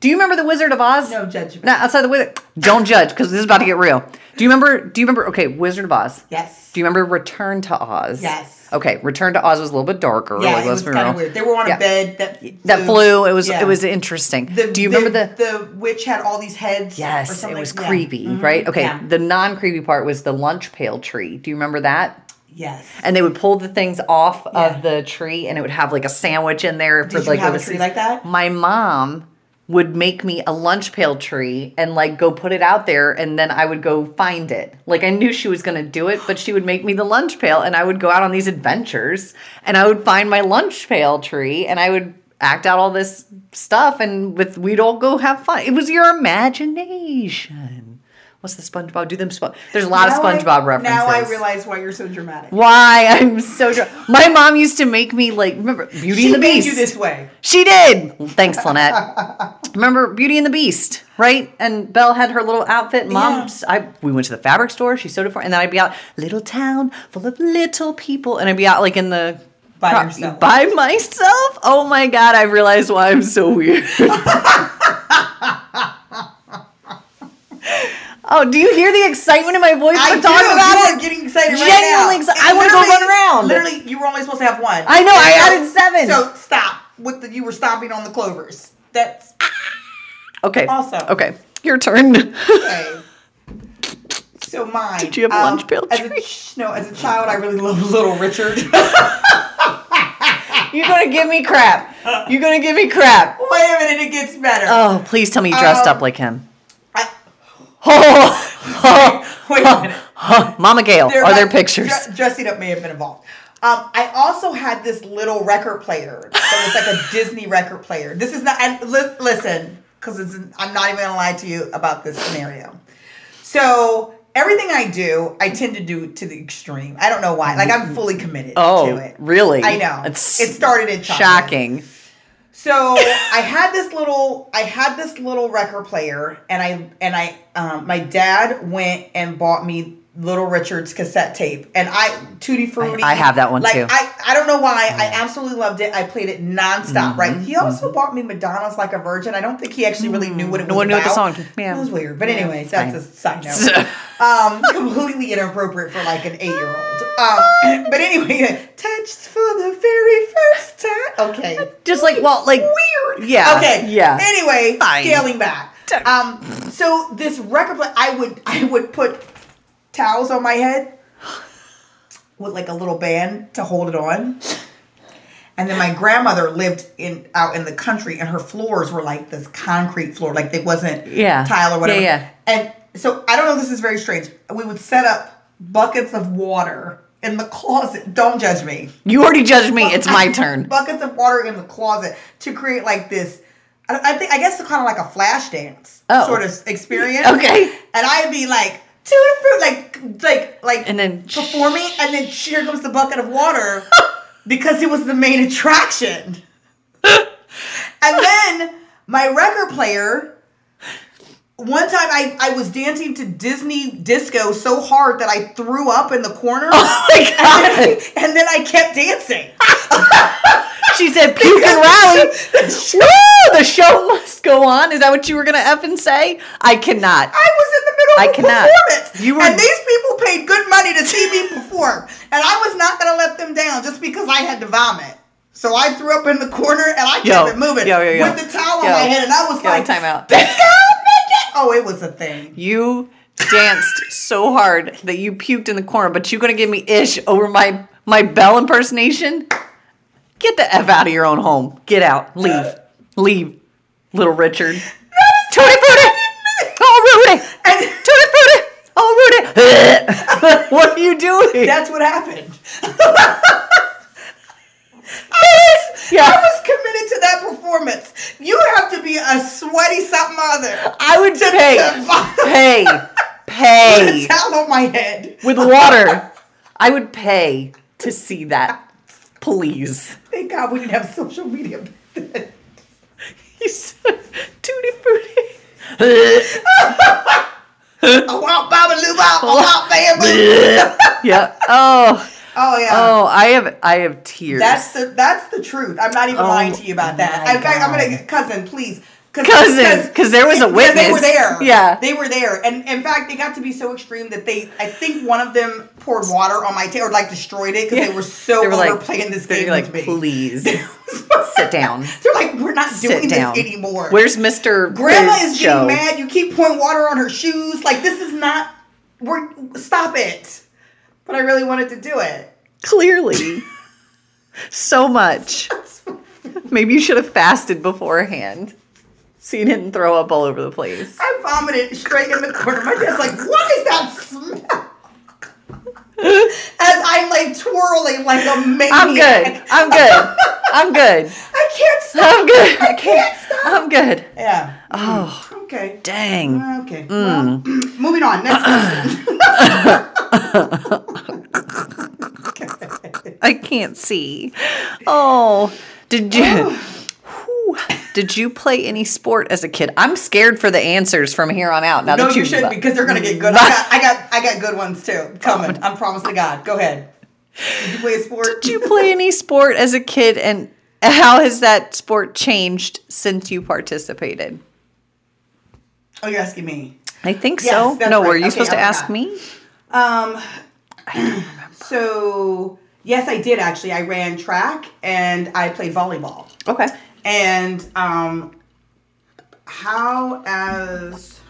Do you remember the Wizard of Oz? No judgment. Not outside the Wizard. Don't judge because this is about to get real. Do you remember? Do you remember? Okay, Wizard of Oz. Yes. Do you remember Return to Oz? Yes. Okay, Return to Oz was a little bit darker. Yeah, like, it was kind of weird. They were on Yeah. a bed that That flew. It was Yeah. it was interesting. The, Do you remember the? the witch had all these heads? or Yes, it was Yeah. creepy, Mhm. right? Okay, the non creepy part was the lunch pail tree. Do you remember that? Yes. And they would pull the things off Yeah. of the tree, and it would have like a sandwich in there for Did you like have a tree like that? My mom would make me a lunch pail tree and like go put it out there and then I would go find it. Like I knew she was going to do it, but she would make me the lunch pail and I would go out on these adventures and I would find my lunch pail tree and I would act out all this stuff and with we'd all go have fun. It was your imagination. What's the SpongeBob? Do them Spo- There's a lot Now of I- SpongeBob references. Now I realize why you're so dramatic. why I'm so dr- My mom used to make me like remember Beauty She and the Beast. She made you this way. She did. Thanks, Lynette. Remember Beauty and the Beast, right? And Belle had her little outfit. Mom's. I we went to the fabric store. She sewed it for, and then I'd be out, little town full of little people, and I'd be out like in the By pro- yourself. By myself. Oh my god! I realized why I'm so weird. oh, do you hear the excitement in my voice I'm talking about you it? getting excited right Genuinely now. exci- And I wanna go run around. Literally, you were only supposed to have one. I know, I added seven. So stop with the you were stomping on the clovers. That's Okay. Awesome. Okay, your turn. okay. So mine. Did you have um, lunch pail As a, tree? no, as a child, I really loved Little Richard. You're gonna give me crap. You're gonna give me crap. Wait a minute, it gets better. Oh, please tell me you dressed Um, up like him. Oh, wait a minute. Mama Gail, There are there pictures? dre- dressing up may have been involved. Um, I also had this little record player that was like a Disney record player. This is not. And li- listen, because I'm not even gonna lie to you about this scenario. So everything I do, I tend to do to the extreme. I don't know why. Like I'm fully committed Oh, to it. really? I know. It's it started in childhood. Shocking. So I had this little, I had this little record player, and I and I, um, my dad went and bought me Little Richard's cassette tape, and I Tutti Frutti. I have that one like, too. I I don't know why I absolutely loved it. I played it nonstop. Right. Mm-hmm, He also bought me Madonna's Like a Virgin. I don't think he actually really knew what it was No one knew what the song- yeah. It was weird, but Yeah, anyway, that's fine. a side note. um, completely inappropriate for like an eight year old. Um, but anyway, touched for the very first time. Okay. Just like, well, like, Weird. Yeah, Okay. yeah. Anyway, Fine. scaling back. Um. So this record I would I would put towels on my head with like a little band to hold it on. And then my grandmother lived in out in the country, and her floors were like this concrete floor, like it wasn't Yeah. tile or whatever. Yeah, And so I don't know. This is very strange. We would set up buckets of water in the closet. Don't judge me you already judged me. It's my turn. buckets of water in the closet to create like this. I, I think I guess it's kind of like a flash dance Oh. sort of experience. Okay. and I'd be like tutti fruit, like like like, And then- performing, and then here comes the bucket of water because it was the main attraction. and then my record player. One time I, I was dancing to Disney disco so hard that I threw up in the corner. Oh my god. and then I kept dancing. She said, puke and rally. Woo! The show must go on. Is that what you were gonna effing say? I cannot. I was in the middle of I cannot. performance. You were- and these people paid good money to see me perform. And I was not going to let them down just because I had to vomit. So I threw up in the corner and I kept Yo, it moving yo, yo, with the towel on my head. And I was like, time out. Let's go, make it. Oh, it was a thing. You danced so hard that you puked in the corner, but you're gonna give me ish over my my Belle impersonation? Get the F out of your own home. Get out. Leave. Leave. Little Richard. Tutti frutti! Oh Rudy! And Tutti frutti! Oh Rudy! what are you doing? that's what happened. yeah. I was committed to that performance. You have to be a sweaty something other. I would to- pay. to Pay. with Pay. a towel on my head. With water. I would pay to see that. Please. Thank God we didn't have social media back then. You said tutti frutti. I want Babaloo Bop, I want Bamboo. yeah. Oh. Oh yeah. Oh, I have I have tears. That's the that's the truth. I'm not even Oh, lying to you about that. In fact, I'm gonna cousin, please cousin, because there was a because They were there. Yeah. they were there, and in fact, they got to be so extreme that they, I think, one of them poured water on my tail or like destroyed it because they were so They were like- playing this game like, with me. please sit down. They're like, we're not doing Sit down. this anymore. Where's Mr. Grandma is show? getting mad. You keep pouring water on her shoes. Like this is not. We're stop it. But I really wanted to do it. Clearly. so much. Maybe you should have fasted beforehand. So you didn't throw up all over the place. I vomited straight in the corner. of My dad's like, "What is that smell?" As I'm like twirling like a maniac. I'm good. I'm good. I'm good. I can't stop. I'm good. I can't stop. I'm good. Yeah. Oh, Okay. dang. Okay. Mm. Well, moving on. Next. I can't see. Oh, did you? Did you play any sport as a kid? I'm scared for the answers from here on out. Now no, that you should because they're gonna get good. I got, I got, I got good ones too coming. I'm promised to God. Go ahead. Did you play a sport? Did you play any sport as a kid, and how has that sport changed since you participated? Oh, you're asking me. I think Yes, so. No, were you Okay, supposed to ask me? Um. So yes, I did actually. I ran track and I played volleyball. Okay. And um, how has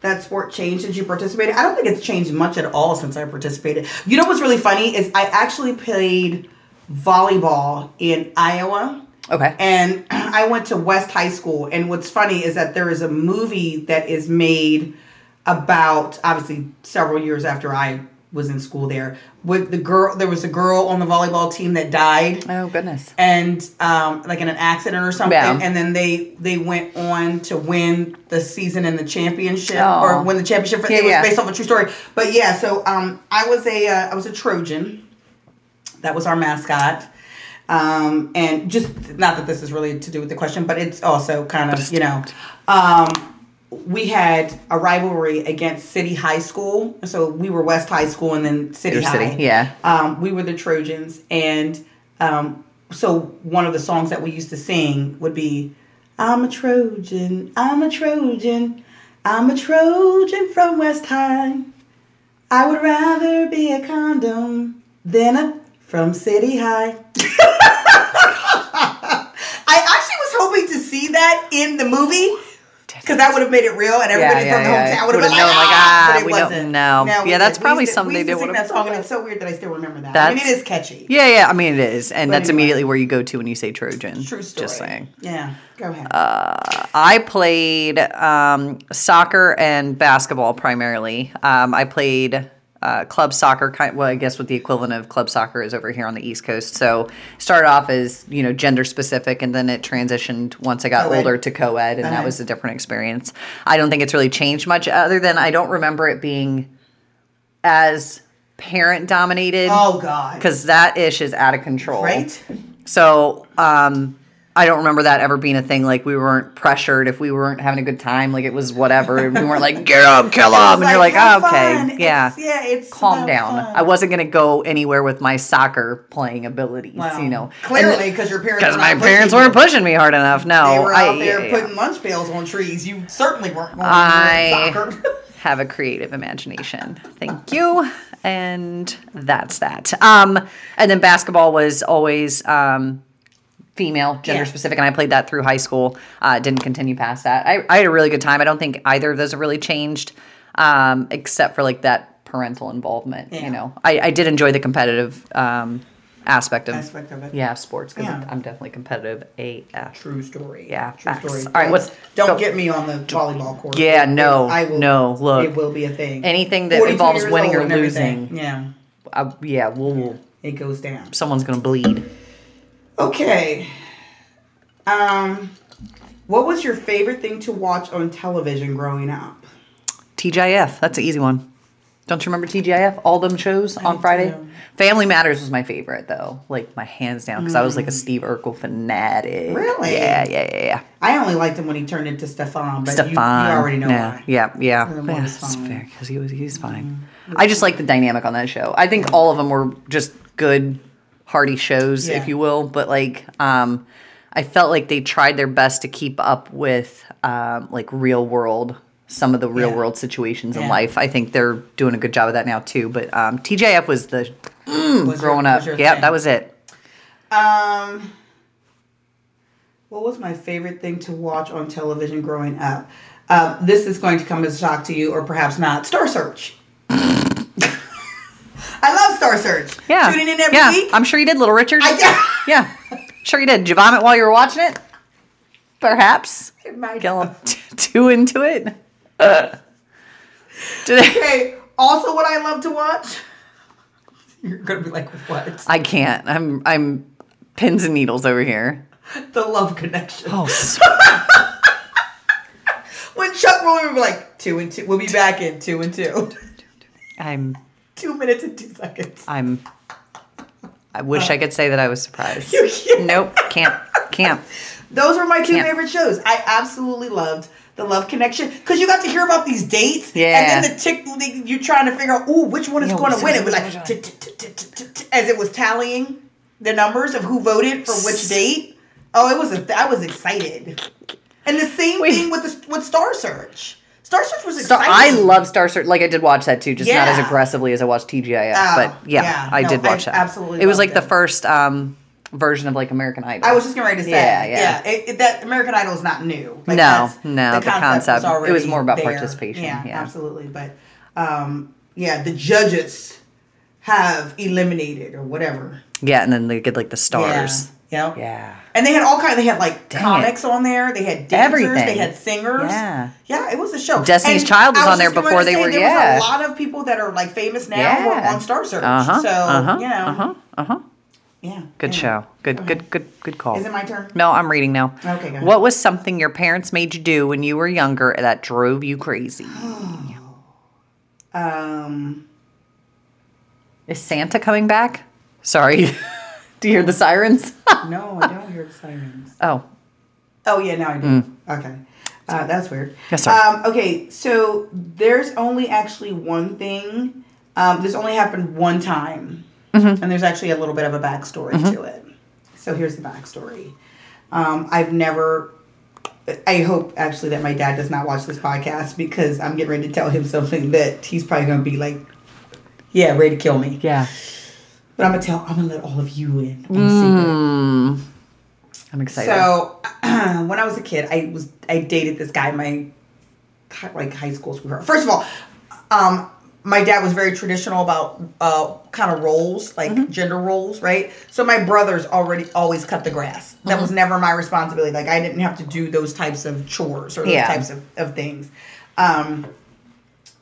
that sport changed since you participated? I don't think it's changed much at all since I participated. You know what's really funny is I actually played volleyball in Iowa. Okay. And I went to West High School. And what's funny is that there is a movie that is made about, obviously, several years after I was in school there. With the girl, there was a girl on the volleyball team that died Oh goodness. and um, like in an accident or something, Yeah. and then they they went on to win the season and the championship Oh. or win the championship. Yeah, it was yeah. based off a true story, but yeah. So um, I was a uh, I was a Trojan. That was our mascot. Um, and just not that this is really to do with the question, but it's also kind of you know, um, we had a rivalry against City High School. So we were West High School and then City Your High. city, yeah. Um, we were the Trojans, and um, so one of the songs that we used to sing would be, "I'm a Trojan, I'm a Trojan, I'm a Trojan from West High. I would rather be a condom than a from City High." I actually was hoping to see that in the movie. Because that would have made it real, and everybody yeah, from the hometown would have been known, like, like, ah, ah, but it we don't wasn't. know. No, Yeah, that's probably used something they sing would've that song, and it's so weird that I still remember that. I mean, it That's- is catchy. Yeah, yeah. I mean, it is, and But that's anyway. immediately where you go to when you say Trojan. True story. Just saying. Yeah, go ahead. I played um, soccer and basketball primarily. Um, I played uh, club soccer, kind well, I guess what the equivalent of club soccer is over here on the East Coast. So started off as you know gender specific, and then it transitioned once I got Co-ed. older to co-ed, and that was a different experience. I don't think it's really changed much, other than I don't remember it being as parent dominated oh God, because that ish is out of control. right? So um, I don't remember that ever being a thing. Like we weren't pressured if we weren't having a good time. Like it was whatever. and we weren't like get up, kill them, and you're like, oh, okay, fun. yeah. It's, yeah, it's Calm down. fun. I wasn't gonna go anywhere with my soccer playing abilities, you know. clearly because your parents because my parents pushing weren't you. pushing me hard enough. No, They were I, out there yeah, yeah. putting lunch pails on trees. You certainly weren't going I- to soccer. have a creative imagination. Thank you. And that's that. Um, and then basketball was always um, female, gender Yeah. specific, and I played that through high school. Uh, didn't continue past that. I, I had a really good time. I don't think either of those have really changed, um, except for like that parental involvement. Yeah. You know, I, I did enjoy the competitive um, aspect of Aspect of it. yeah sports because Yeah. I'm definitely competitive AF. True story. Yeah, true facts. story. All right, Don't- what's- don't go. get me on the volleyball court. Yeah, no, I will, no, look. it will be a thing. Anything that involves winning or and everything. losing. Yeah, Uh, yeah, we'll, we'll it goes down. someone's gonna bleed. Okay. Um, what was your favorite thing to watch on television growing up? TGIF, that's an easy one. Don't you remember TGIF? All them shows on Friday. do. Family Matters was my favorite though, like my hands down, because I was like a Steve Urkel fanatic. Mm. Really? Yeah, yeah, yeah, yeah. I only liked him when he turned into Stefan, but you- Stefan. You, already know yeah, why. Yeah, yeah. Yeah it's fair because he was he's fine. I just like the dynamic on that show. I think all of them were just good, hearty shows, Yeah. if you will. But like, um, I felt like they tried their best to keep up with um, like real world some of the real Yeah. world situations in Yeah. life. I think they're doing a good job of that now too. But um, TGIF was the Was growing was up. Yeah, thing. that was it. Um, what was my favorite thing to watch on television growing up? Um, this is going to come as a shock to you, or perhaps not. Star Search. I love Star Search. Yeah, tuning in every yeah. week. I'm sure you did, Little Richard. I, did. yeah, sure you did. Did you vomit while you were watching it? Perhaps. My Get a little t- too into it. Uh. Okay. Also, what I love to watch. You're gonna be like, what? I can't. I'm I'm pins and needles over here. The Love Connection. Oh, When Chuck Woolery would be like, two and two. We'll be back in two and two. I'm two minutes and two seconds. I'm. I wish I could say that I was surprised. You can't. Nope, can't, can't. Those were my two Can't. favorite shows. I absolutely loved the Love Connection because you got to hear about these dates. Yeah. And then the tick, you're trying to figure out, ooh, which one is going to win? It was like as it was tallying the numbers of who voted for which date. Oh, it was. A, I was excited. And the same thing with the with Star Search. Star Search was Star, exciting. I love Star Search. Like I did watch that too, just not as aggressively as I watched TGIF. Oh, but yeah, yeah. I No, did I watch that. absolutely It was like the first um, version of like American Idol. I was just getting ready to say, Yeah, yeah, yeah. It, it- that American Idol is not new. Like, No, no, the concept- it was more about participation, Yeah, yeah. absolutely. But um, yeah, the judges have eliminated or whatever. yeah, and then they get like the stars. Yeah. Yep. Yeah. And they had all kind. Of they had like Dang comics on there. They had dancers. Everything. They had singers. Yeah. Yeah, it was a show. Destiny's And Child was on there before they were- There yeah. a lot of people that are like famous now Yeah. were on Star Search. Uh huh. So uh huh. you know, Uh huh. Uh huh. yeah. Good anyway. show. Good. Good. Good. Good call. Is it my turn? No, I'm reading now. Okay. What was something your parents made you do when you were younger that drove you crazy? Um. Is Santa coming back? Sorry. do you hear the sirens? No, I don't hear the sirens. oh, Oh yeah, now I do. Okay, uh, that's weird. Yes, sir. Um, okay, so there's only actually one thing. Um, this only happened one time, Mm-hmm. and there's actually a little bit of a backstory to it. So here's the backstory. Um, I've never. I hope actually that my dad does not watch this podcast because I'm getting ready to tell him something that he's probably going to be like, "Yeah, ready to kill me." yeah. But I'm gonna tell. I'm gonna let all of you in on secret. Mm. I'm excited. So when I was a kid, I was I dated this guy my like high school sweetheart. First of all, um, my dad was very traditional about uh, kind of roles, like Mm-hmm. gender roles, right? So my brothers already always cut the grass. That Mm-hmm. was never my responsibility. Like I didn't have to do those types of chores or those Yeah. types of, of things. Um,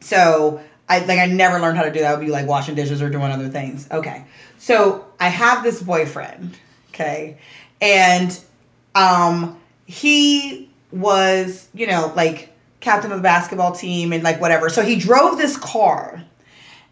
so I like I never learned how to do that. I would be like washing dishes or doing other things. Okay. So I have this boyfriend, okay? And um he was, you know, like captain of the basketball team and like whatever. So he drove this car.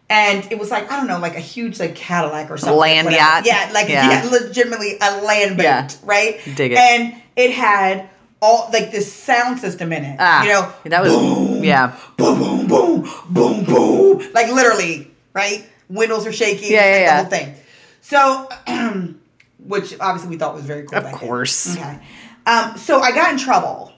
And it was like, I don't know, like a huge like Cadillac or something. Land whatever. yacht? Yeah, like Yeah. yeah, legitimately a land boat, Yeah. right? Dig it. And it had all like this sound system in it. ah, you know, that was boom, yeah. boom, boom, boom, boom, boom. Like literally, right? Windows are shaking. Yeah, yeah, like, yeah. The whole thing. So, which obviously we thought was very cool. Of then. course. Okay. Um, so I got in trouble,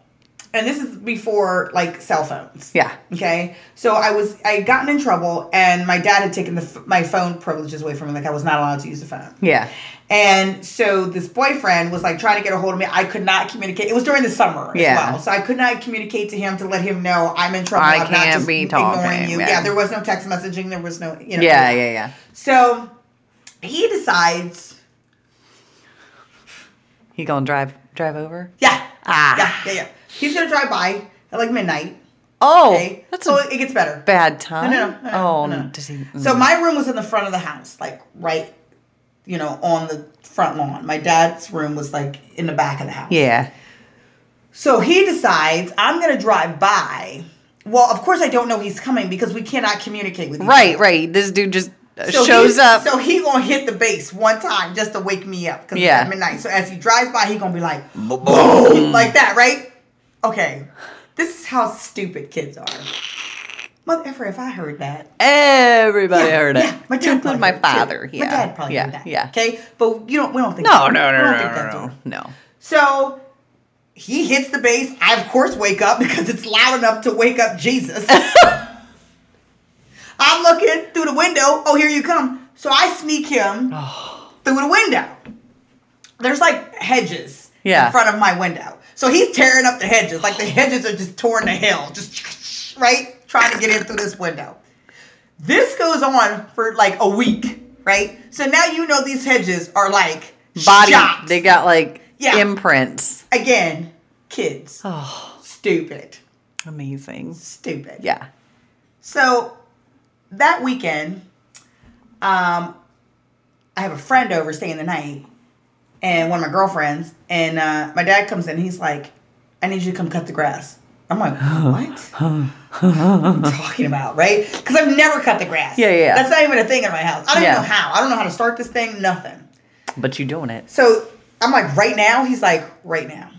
and this is before like cell phones. Yeah. Okay. So I was I had gotten in trouble, and my dad had taken the my phone privileges away from me. Like I was not allowed to use the phone. Yeah. And so this boyfriend was like trying to get a hold of me. I could not communicate. It was during the summer as Yeah. well. So I could not communicate to him to let him know I'm in trouble. I I'm can't just be ignoring you. yeah. Yeah. there was no text messaging. There was no, you know. Yeah, yeah, yeah. So he decides, He gonna drive drive over? yeah, Ah. yeah, yeah, yeah. He's gonna drive by at like midnight. Oh, Okay, that's so it gets better. bad time. No, no, no, no, oh, no, no. does he? So my room was in the front of the house, like right, you know, on the front lawn. My dad's room was like in the back of the house. yeah. So he decides I'm gonna drive by. Well, of course I don't know he's coming because we cannot communicate with each Right, other. right. This dude just uh, So shows he- up. So he gonna hit the bass one time just to wake me up because Yeah. it's midnight. So as he drives by, he gonna be like boom like that, right? Okay, this is how stupid kids are. Mother if I heard that, Everybody Yeah, heard it. yeah, my dad probably my father. Yeah. My dad probably yeah. heard that. Yeah. Okay, but you don't. We don't think. No, no, no, no, no, no, no. So he hits the bass. I of course wake up because it's loud enough to wake up Jesus. I'm looking through the window. Oh, here you come. So I sneak him oh. through the window. There's like hedges Yeah. in front of my window. So he's tearing up the hedges. Like the hedges are just torn to hell. Just right? Trying to get in through this window. This goes on for like a week, right? So now you know these hedges are like Body. shot. They got like Yeah. imprints. Again, kids. Oh, Stupid. amazing. Stupid. Yeah. So that weekend, um, I have a friend over staying the night, and one of my girlfriends, and uh, my dad comes in. He's like, "I need you to come cut the grass." I'm like, "What? what are you talking about?" Right? Because I've never cut the grass. Yeah, yeah, yeah. That's not even a thing in my house. I don't Yeah. know how. I don't know how to start this thing. Nothing. But you're doing it. So I'm like, right now? He's like, right now.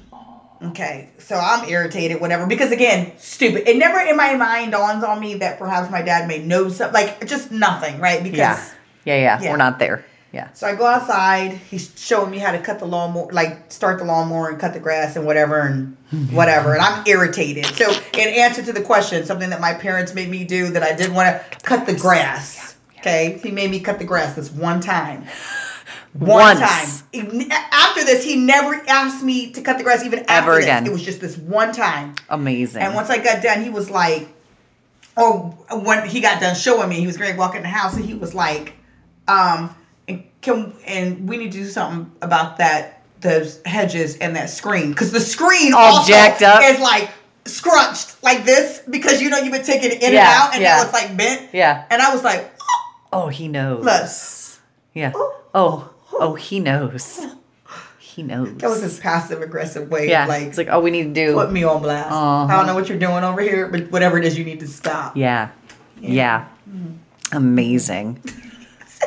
Okay. So I'm irritated, whatever. Because again, stupid. It never in my mind dawns on me that perhaps my dad may know something. Like, just nothing, right? Because. Yeah. Yeah, yeah. Yeah. We're not there. Yeah. So I go outside. He's showing me how to cut the lawnmower, like start the lawnmower and cut the grass and whatever and whatever. And I'm irritated. So in answer to the question, something that my parents made me do that I didn't want to cut the grass. Okay, he made me cut the grass this one time. One Once. time. After this, he never asked me to cut the grass even Ever this. again. It was just this one time. Amazing. And once I got done, he was like, "Oh, when he got done showing me, he was going to walk in the house, and he was like, um, can and we need to do something about that those hedges and that screen because the screen All also jacked up. is like scrunched like this because you know you've been taking it in Yeah, and out and yeah. now it's like bent. yeah. And I was like, Oh, he knows. look, Yeah. Oh, oh, he knows. He knows. that was his passive aggressive way yeah. of like, it's like, oh, we need to do. put me on blast. Uh-huh. I don't know what you're doing over here, but whatever it is, you need to stop. Yeah. Yeah. Amazing.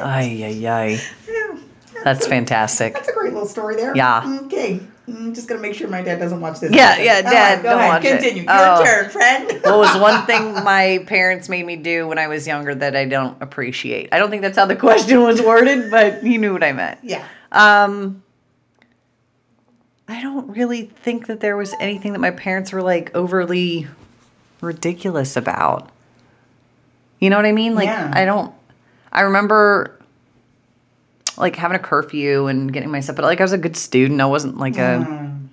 Ay, ay, ay. Yeah. That's fantastic. That's a great little story there. Yeah. Okay. I'm just gonna make sure my dad doesn't watch this. Yeah, yeah, Dad, right, go don't ahead. watch it. Continue. Your Oh. turn, friend. What was one thing my parents made me do when I was younger that I don't appreciate? I don't think that's how the question was worded, but you knew what I meant. yeah. Um, I don't really think that there was anything that my parents were like overly ridiculous about. You know what I mean? Like, Yeah. I don't. I remember like having a curfew and getting myself, but like I was a good student. I wasn't like a. Mm.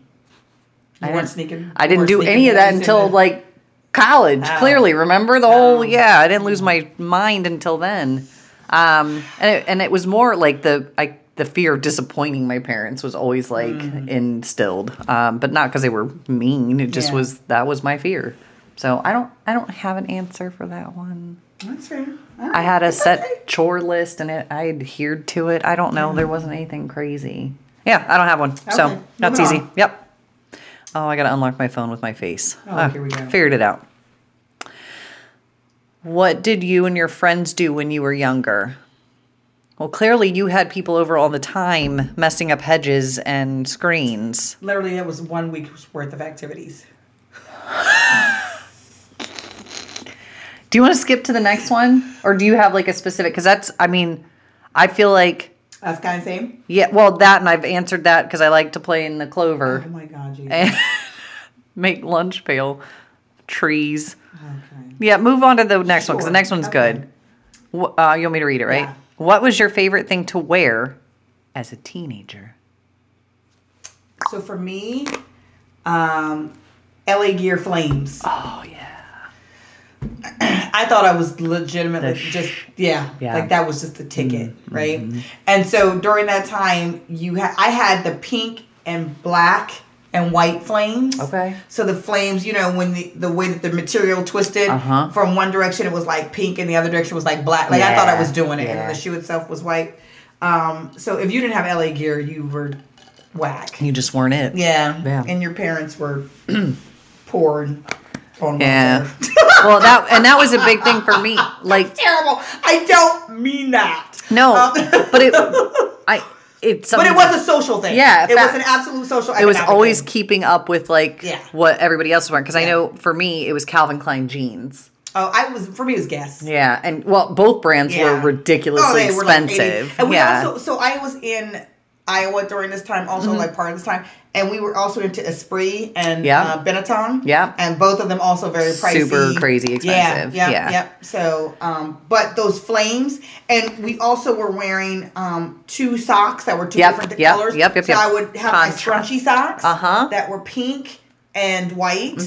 I weren't didn't- sneaking. I didn't do any of that until into- like college. Oh. Clearly, remember the whole Oh. yeah. I didn't lose my mind until then, um, and it, and it was more like the I the fear of disappointing my parents was always like instilled, um, but not because they were mean. It just Mm. Yeah. was that was my fear. So I don't I don't have an answer for that one. That's fair. I had a set chore list and it, I adhered to it. I don't know. There wasn't anything crazy. Yeah, I don't have one. So that's moving easy. on. Yep. Oh, I got to unlock my phone with my face. Oh, Ah, here we go. Figured it out. What did you and your friends do when you were younger? Well, clearly you had people over all the time messing up hedges and screens. Literally, it was one week's worth of activities. Do you want to skip to the next one? Or do you have like a specific? Because that's, I mean, I feel like, That's kind of same. yeah, well, that and I've answered that because I like to play in the clover. Oh my god, Jesus. and make lunch pail trees. Okay. Yeah, move on to the next one because the next one's Okay. good. Uh, you want me to read it, right? Yeah. What was your favorite thing to wear as a teenager? So for me, um, LA Gear Flames. Oh yeah. I thought I was legitimately sh- just yeah, Yeah. Mm-hmm. like that was just the ticket, right? And so during that time, you had I had the pink and black and white flames. Okay. So the flames, you know, when the the way that the material twisted Uh-huh. from one direction, it was like pink, and the other direction was like black. Like I thought I was doing it, and yeah. then the shoe itself was white. Um, so if you didn't have LA Gear, you were whack. You just weren't it. Yeah. Yeah. And your parents were poor and on Yeah. well, that and that was a big thing for me. Like terrible. I don't mean that. no, Um, but it, I, it's but it was a social thing. Yeah, it fa- was an absolute social. It was always thing. keeping up with like Yeah. what everybody else was wearing because I know for me it was Calvin Klein jeans. Oh, I was for me. It was Guess. Yeah, and well, both brands Yeah. were ridiculously Oh, they were like 80. expensive. and we yeah, also. So I was in Iowa during this time, also like part of this time, and we were also into Esprit and Mm-hmm. Yeah. uh, Benetton. Yeah. and both of them also very pricey, Super crazy expensive. Yeah, Yeah. yeah, yeah. So, um, but those flames, and we also were wearing um two socks that were two Yep, different yep, colors. yep, yep, So yep. I would have Contrast. my scrunchy socks, Uh-huh. that were pink and white,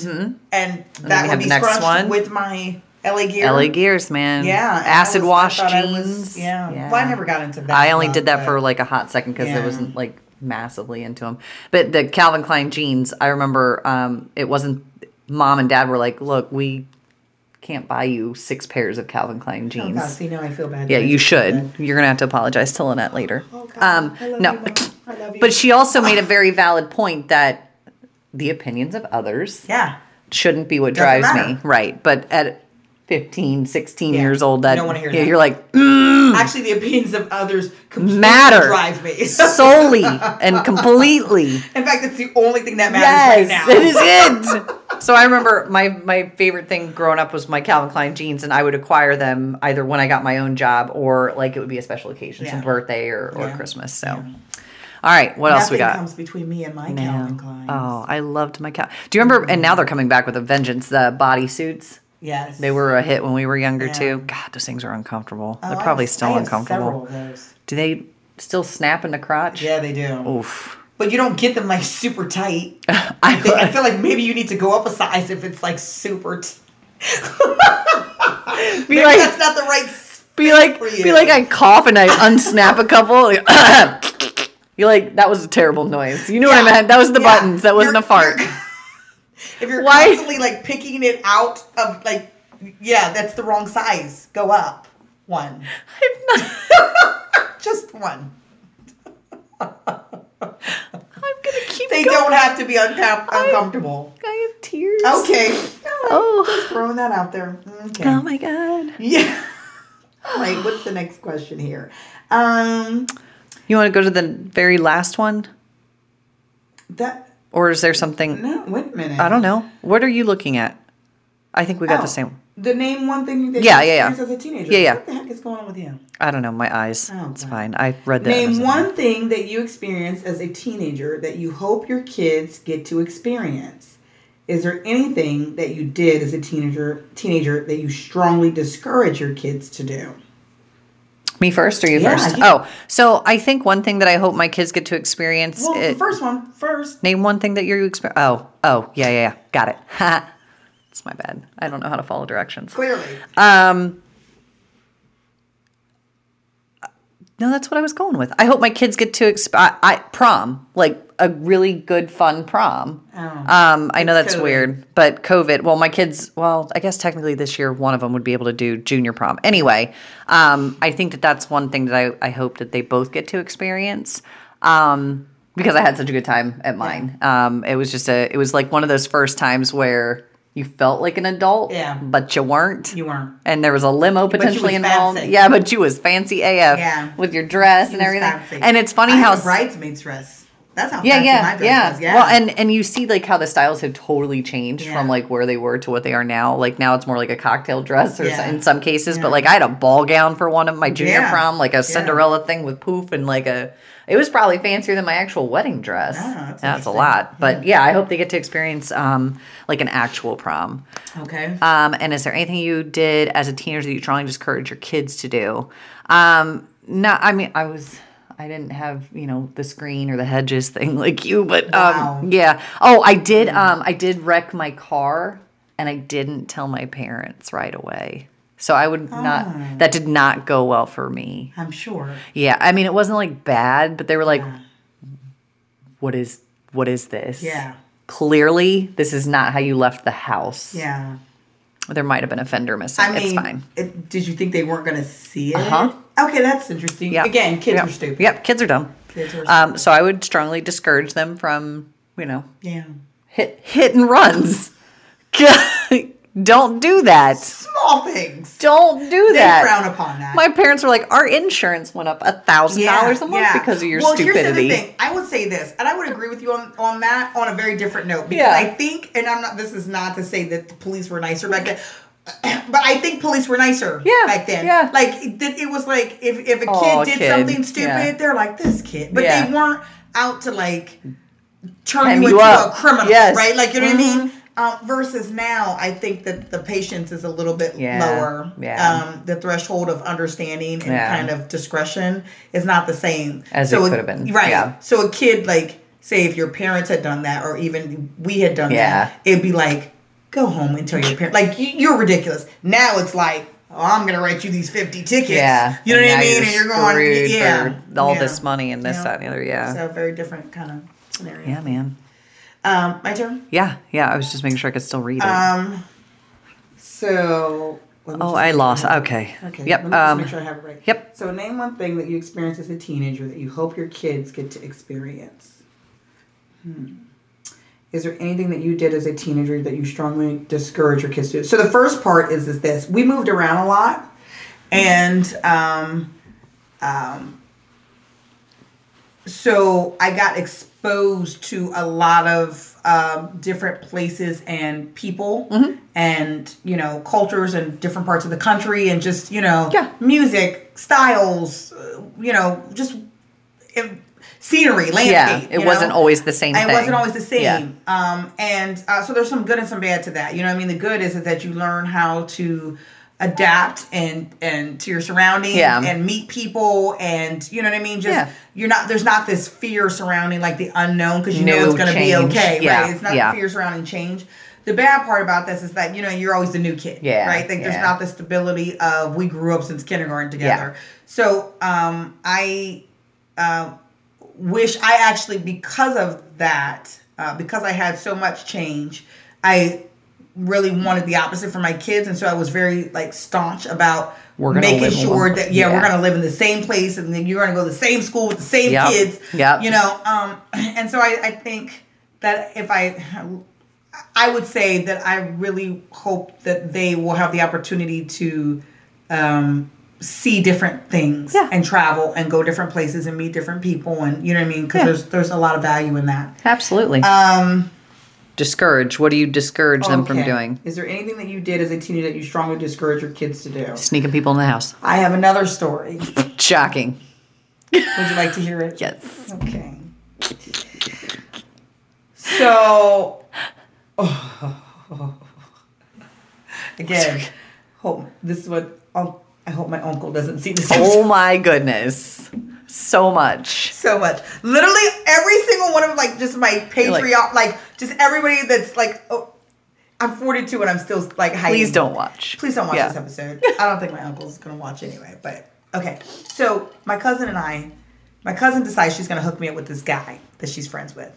and that we would be scrunched one. with my LA gear. LA Gears, man. Yeah, I Acid was- wash I was- jeans. yeah. Well, I never got into that. I only did that but- for like a hot second because Yeah. it wasn't like massively into them. But the Calvin Klein jeans, I remember um, it wasn't. Mom and Dad were like, "Look, we can't buy you six pairs of Calvin Klein Oh jeans." God, see now I feel bad. yeah, you should. You're gonna have to apologize to Lynette later. Oh, God. um, I love no, you, Mom. I love you. but she also made a very valid point that the opinions of others yeah, shouldn't be what Doesn't drives matter. me, right? But at 15, 16 Yeah, years old, you that don't wanna hear yeah, that. you're like mm, actually, the opinions of others completely matter drive me. solely and completely. In fact, it's the only thing that matters Yes, right now. it is it. So I remember my my favorite thing growing up was my Calvin Klein jeans, and I would acquire them either when I got my own job or like it would be a special occasion, some birthday or, or Yeah. Christmas. So, all right, what else we Nothing got? comes between me and my Yeah. Calvin Klein. Oh, I loved my Cal. Do you remember? And now they're coming back with a vengeance. The bodysuits. Yes, They were a hit when we were younger Yeah. too. God, those things are uncomfortable. Oh, They're probably have- still uncomfortable. Several of those. Do they still snap in the crotch? Yeah, they do. Oof. But you don't get them like super tight. I, I, think, I feel like maybe you need to go up a size if it's like super. T- be maybe like, that's not the right. be like, for you. be like, I cough and I unsnap a couple. like, You're like, that was a terrible noise. You know what I Yeah, meant? That was the yeah. buttons. That wasn't You're- a fart. You're- If you're Why- constantly like picking it out of like, yeah, that's the wrong size. Go up one, I'm not. just one. I'm gonna keep. They going. don't have to be uncom- uncomfortable. I have tears. Okay. Oh. just Throwing that out there. Okay. Oh my god. Yeah. All right. What's the next question here? Um, You want to go to the very last one, that or is there something? no. Wait a minute. I don't know. What are you looking at? I think we got Oh, the same. The name one thing that Yeah, you yeah, yeah. as a teenager. Yeah, yeah. What the heck is going on with you? I don't know. My eyes. Oh, it's God. fine. I read that. Name one thing that you experienced as a teenager that you hope your kids get to experience. Is there anything that you did as a teenager teenager that you strongly discourage your kids to do? Me first or you Yeah, first? you- Oh, so I think one thing that I hope my kids get to experience. Well, it- the first one first. name one thing that you experience. Oh, oh, yeah, yeah, yeah. Got it. It's my bad. I don't know how to follow directions. Clearly. Um, no, that's what I was going with. I hope my kids get to exp- I, I prom, like a really good, fun prom. Oh. Um, I know that's COVID. weird, but COVID. Well, my kids. Well, I guess technically this year one of them would be able to do junior prom. Anyway, um, I think that that's one thing that I, I hope that they both get to experience. Um, because I had such a good time at mine. Um, it was just a. It was like one of those first times where you felt like an adult, Yeah. but you weren't. You weren't. and there was a limo potentially involved. fancy. Yeah, but you was fancy AF Yeah. with your dress and everything. fancy. And it's funny I how bridesmaid's dress. That's how yeah, fancy yeah, my dress yeah. Yeah. Well, and and you see like how the styles have totally changed Yeah. from like where they were to what they are now. Like now it's more like a cocktail dress or Yeah. in some cases, but like I had a ball gown for one of my junior prom, like a. Cinderella thing with poof and like a. It was probably fancier than my actual wedding dress. Ah, that's that's a lot, but yeah. I hope they get to experience um like an actual prom. okay. Um, and is there anything you did as a teenager that you strongly encourage your kids to do? Um, no, I mean, I was, I didn't have, you know, the screen or the hedges thing like you, but Wow. um, yeah. Oh, I did, um, I did wreck my car and I didn't tell my parents right away. So I would Oh. not, that did not go well for me. I'm sure. Yeah. I mean, it wasn't like bad, but they were like, what is, what is this? Yeah. Clearly, this is not how you left the house. Yeah. There might have been a fender missing. I mean, it's fine. It, did you think they weren't going to see it? Uh-huh. Okay, that's interesting. Yeah. Again, kids yep. are stupid. Yep, kids are dumb. Kids are Um, so I would strongly discourage them from, you know, Yeah. hit hit and runs. Don't do that. Small things. Don't do They that. They frown upon that. My parents were like, our insurance went up a thousand dollars a month because of your well, Here's the thing. I would say this, and I would agree with you on, on that on a very different note. Because Yeah. I think, and I'm not. This is not to say that the police were nicer back then. but I think police were nicer Yeah, back then. yeah. Like it, it was like if, if a kid did kid, something stupid, yeah. they're like this kid, but Yeah. they weren't out to like turn you you into up. a criminal, Yes. right? Like you know what I Mhm. mean. Um, versus now, I think that the patience is a little bit Yeah, lower. yeah. Um, the threshold of understanding and Yeah. kind of discretion is not the same As so it could have been, Right. yeah. So a kid like say if your parents had done that or even we had done that, it'd be like go home and tell your parents like you, you're ridiculous. Now it's like oh, I'm gonna write you these fifty tickets. Yeah. You know And what I mean? you're and you're going yeah all this money and this, that, and the other. Yeah. So very different kind of scenario. yeah, man. Um, my turn. Yeah, yeah. I was just making sure I could still read it. Um, so. oh, I lost. it. Okay. Okay. Yep. Let me just Um, make sure I have it right. yep. So name one thing that you experienced as a teenager that you hope your kids get to experience. Hmm. Is there anything that you did as a teenager that you strongly discourage your kids to do? So the first part is is this: we moved around a lot, and um, um, so I got exposed to a lot of um, different places and people, Mm-hmm. and you know cultures and different parts of the country, and just you know Yeah. music styles, uh, you know just it, scenery, landscape. yeah, it wasn't know? always the same it wasn't always the same. Yeah. Um, and uh, so there's some good and some bad to that. You know what I mean? The good is, is that you learn how to adapt and and to your surroundings Yeah. and meet people and you know what I mean? Just Yeah. you're not there's not this fear surrounding like the unknown because you know it's gonna be okay. Yeah. Right. It's not Yeah. fear surrounding change. The bad part about this is that you know you're always the new kid, Yeah, right? Like there's not the stability of we grew up since kindergarten together. So um, I uh, wish I actually, because of that, uh, because I had so much change, I really wanted the opposite for my kids, and so I was very like staunch about We're gonna making sure that yeah, we're gonna live in the same place, and then you're gonna go to the same school with the same Yep. kids. Yeah, You know, um, and so I, I think that if I I would say that I really hope that they will have the opportunity to um, see different things Yeah. and travel and go different places and meet different people and you know what I mean because Yeah. there's there's a lot of value in that. Absolutely. Um, discourage. What do you discourage them from doing? Is there anything that you did as a teenager that you strongly discourage your kids to do? Sneaking people in the house. I have another story. Shocking. Would you like to hear it? Yes. Okay. So, again, hope this is what um, I hope my uncle doesn't see this. Oh my goodness. So much. so much. Literally every single one of like just my Patreon, like, just everybody that's like, oh, I'm 42 and I'm still like hiding. Please don't watch. Please don't watch Yeah. this episode. I don't think my uncle's gonna watch anyway. But okay, so my cousin and I, my cousin decides she's gonna hook me up with this guy that she's friends with.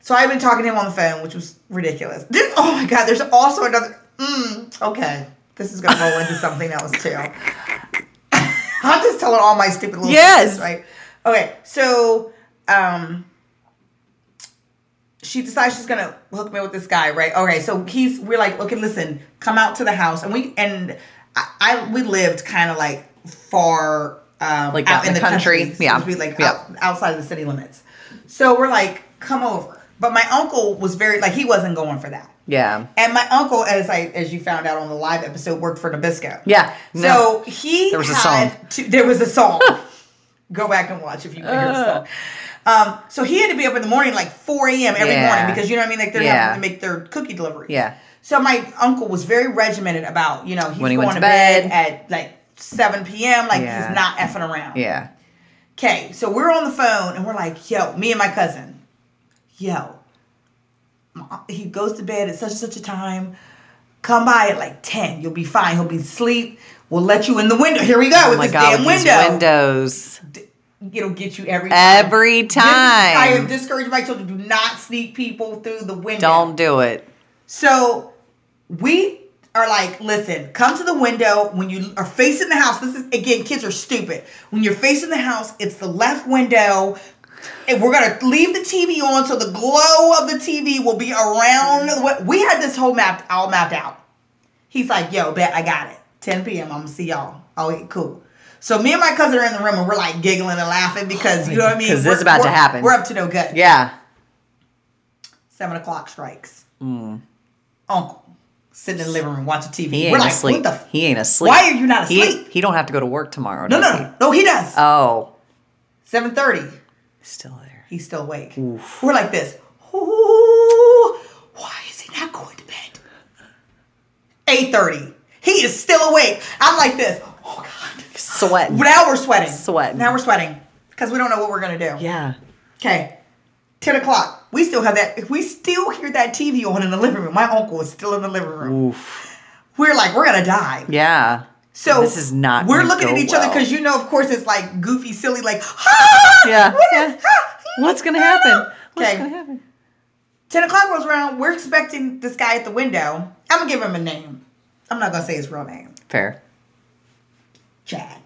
So I've been talking to him on the phone, which was ridiculous. This, oh my god, there's also another. Mm, okay, this is gonna roll into something else too. I'm just telling all my stupid little Yes. secrets, right? Okay, so um, she decides she's gonna hook me with this guy, right? Okay, so he's we're like, okay, listen, come out to the house, and we and I, I we lived kind of like far um, Like out in the country. so Yeah. speak, like Yeah. out, outside of the city limits. So we're like, come over. But my uncle was very like he wasn't going for that. Yeah. And my uncle, as I as you found out on the live episode, worked for Nabisco. Yeah. So he There was a had song. To, there was a song. Go back and watch if you want to hear the Uh. song. Um, so he had to be up in the morning like 4 a.m. every Yeah. morning because you know what I mean? Like they're Yeah. having to make their cookie delivery. Yeah. So my uncle was very regimented about, you know, he's he going went to to bed. bed. at like 7 p.m. Like Yeah. he's not effing around. Yeah. Okay, so we're on the phone and we're like, yo, me and my cousin, yo, he goes to bed at such and such a time. Come by at like 10. You'll be fine. He'll be asleep. We'll let you in the window. Here we go Oh with this god, damn with window. windows. It'll get you every time. Every is- I have time. discouraged my children do not sneak people through the window. Don't do it. So we are like, listen, come to the window when you are facing the house. This is again, kids are stupid. When you're facing the house, it's the left window. And we're gonna leave the TV on so the glow of the TV will be around. the We had this whole map all mapped out. He's like, yo, bet I got it. 10 p.m. I'm gonna see y'all. Oh, cool. So me and my cousin are in the room and we're like giggling and laughing because you know what I mean. 'Cause this is about to happen. We're up to no good. Yeah. Seven o'clock strikes. Mm. Uncle. sitting in the living room watching TV. He We're ain't like, asleep. what the? F-? he ain't asleep. Why are you not asleep? He, don't have to go to work tomorrow. No, no, he? no, no. He does. Oh, Seven thirty. still there. He's still awake. Oof. We're like this. Ooh, why is he not going to bed? Eight thirty. He is still awake. I'm like this. Oh God. Sweat. Now we're sweating. Sweat. Now we're sweating because we don't know what we're gonna do. Yeah. Okay. 10 o'clock. We still have that. We still hear that TV on in the living room. My uncle is still in the living room. Oof. We're like, we're gonna die. Yeah. So this is not. We're looking at each other because you know, of course, it's like goofy, silly, like, ah, Yeah, what yeah. is- ah, What's gonna happen? What's Okay. gonna happen? 10 o'clock rolls around. We're expecting this guy at the window. I'm gonna give him a name. I'm not gonna say his real name. Fair. Chad.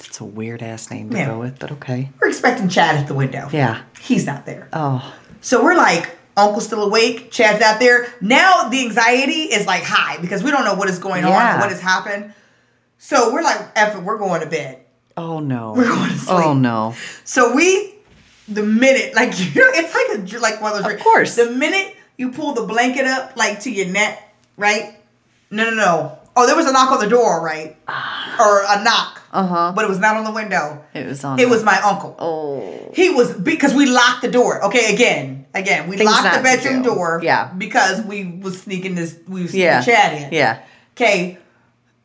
It's a weird ass name to Yeah. go with, but okay. We're expecting Chad at the window. Yeah. He's not there. Oh. So we're like, Uncle's still awake, Chad's out there. Now the anxiety is like high because we don't know what is going on Yeah. or what has happened. So we're like, F it, we're going to bed. Oh no. We're going to sleep. Oh no. So we, the minute, like, you know, it's like a, like one of those. Of course. The minute you pull the blanket up, like to your neck, right? No, no, no. Oh, there was a knock on the door, right? or a knock. Uh huh. But it was not on the window. It was on. It was my uncle. Oh. He was because we locked the door. Okay, again, again, we Things locked not the to bedroom do. door. Yeah. because we was sneaking this, we was Yeah. Chad in. Yeah. Okay,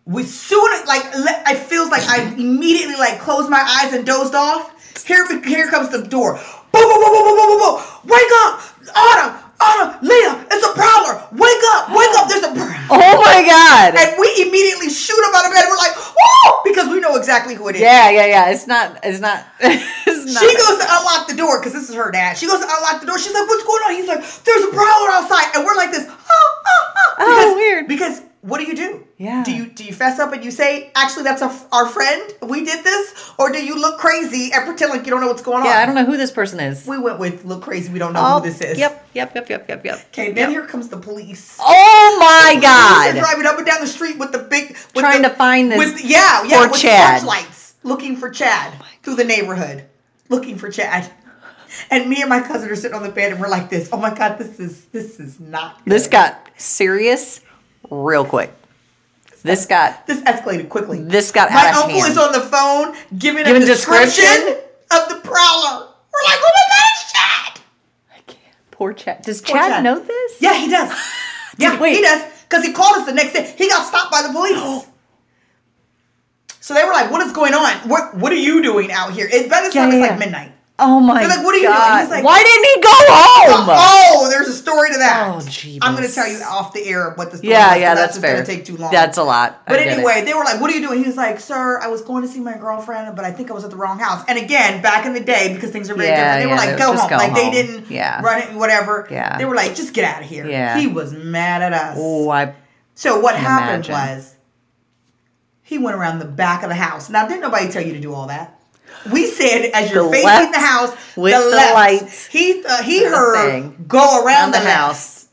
we soon like le- I feels like I immediately like closed my eyes and dozed off. Here, here comes the door. Boom, boom, boom, boom, boom, boom, boom, boom. Wake up, Autumn, Autumn, Leah, it's a prowler. Wake up, wake up, there's a prowler. Oh my god. And we immediately shoot him out of bed. We're like, whoa, because we know exactly who it is. yeah, yeah, yeah. It's not. It's not. It's not. She goes to unlock the door because this is her dad. She goes to unlock the door. She's like, "What's going on?" He's like, "There's a prowler outside," and we're like this. Oh, oh, oh. Oh, weird. Because what do you do? Yeah. Do you do you fess up and you say, "Actually, that's a, our friend. We did this," or do you look crazy and pretend like you don't know what's going on? Yeah, I don't know who this person is. We went with look crazy. We don't know Oh, who this is. Yep, yep, yep, yep, yep, yep. Okay. Then here comes the police. Oh my Police are god. driving up and down the street with the big with Trying the- to find this with, yeah yeah with Chad. Oh searchlights looking for Chad oh through the neighborhood looking for Chad and me and my cousin are sitting on the bed and we're like this oh my god this is this is not This got serious real quick. This got this escalated quickly this got my out uncle is on the phone giving, Giving a description, description? of the prowler we're like oh my god it's Chad I can't. Poor Chad. Does Poor Chad, Chad. know this? yeah he does yeah wait. he does because he called us the next day he got stopped by the police So they were like, "What is going on? What What are you doing out here?" It by this Yeah, time it's yeah, like yeah. midnight. Oh my They're like, "What are you doing?" God. He's like- Why didn't he go home? Oh, oh there's a story to that. Oh, jeebus. I'm going to tell you off the air what the story yeah, was, yeah, that's just fair. going to take too long. That's a lot. But it. anyway, they were like, "What are you doing?" He was like, "Sir, I was going to see my girlfriend, but I think I was at the wrong house." And again, back in the day, because things are very Yeah, different, they were like, "Go home." go like they didn't Yeah. run it, whatever. Yeah. They were like, "Just get out of here." Yeah. He was mad at us. oh, I So what happened imagine. was he went around the back of the house. Now, didn't nobody tell you to do all that? We said as you're The facing the house with the, the left. lights He uh, he thing. go around the, the house.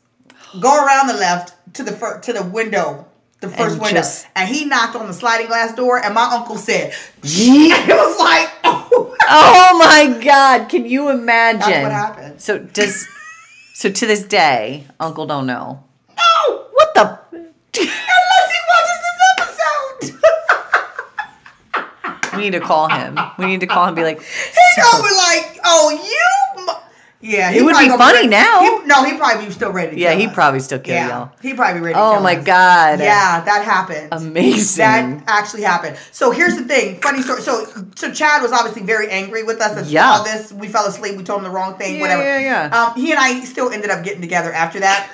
go around the left to the fir- to the window, the first And window, just- and he knocked on the sliding glass door. And my uncle said, Yeet. "It was like, oh, Oh my God! Can you imagine? That's what happened. So does so to this day, Uncle don't know. no!" What the? Unless he watches this episode. We need to call him. We need to call him. and Be like, He gonna be like, "Oh, you." mu-" Yeah, he It would probably be gonna funny now. He, no, he probably be still ready. To yeah, kill he us. probably still kill Yeah, y'all. he probably ready. To Oh kill my us. God! Yeah, that happened. amazing. That actually happened. So here's the thing, funny story. So so Chad was obviously very angry with us. And Yeah. All this, we fell asleep. We told him the wrong thing. Yeah, whatever. yeah, yeah. Um, he and I still ended up getting together after that.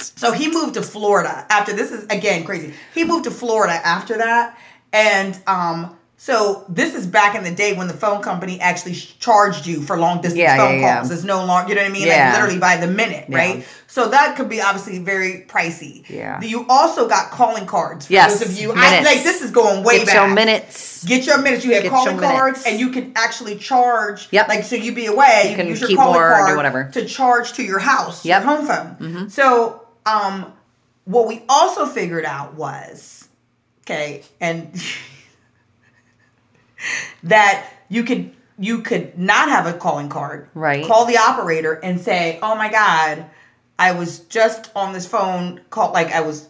So he moved to Florida after this is again crazy. He moved to Florida after that, and um, so this is back in the day when the phone company actually charged you for long distance Yeah, phone yeah, yeah. calls. It's no longer, you know what I mean? Yeah. Like literally by the minute, Yeah. right? So that could be obviously very pricey. Yeah. You also got calling cards. For Yes, those of you, I, like this is going way Get back. your minutes. Get your minutes. You had Get calling cards, minutes. and you can actually charge. Yep. Like so, you be away. You can use your keep calling more or whatever. to charge to your house. Yep. Mm-hmm. Your home phone. So, um, what we also figured out was, okay, and that you could you could not have a calling card. Right. Call the operator and say, "Oh my God, I was just on this phone call like I was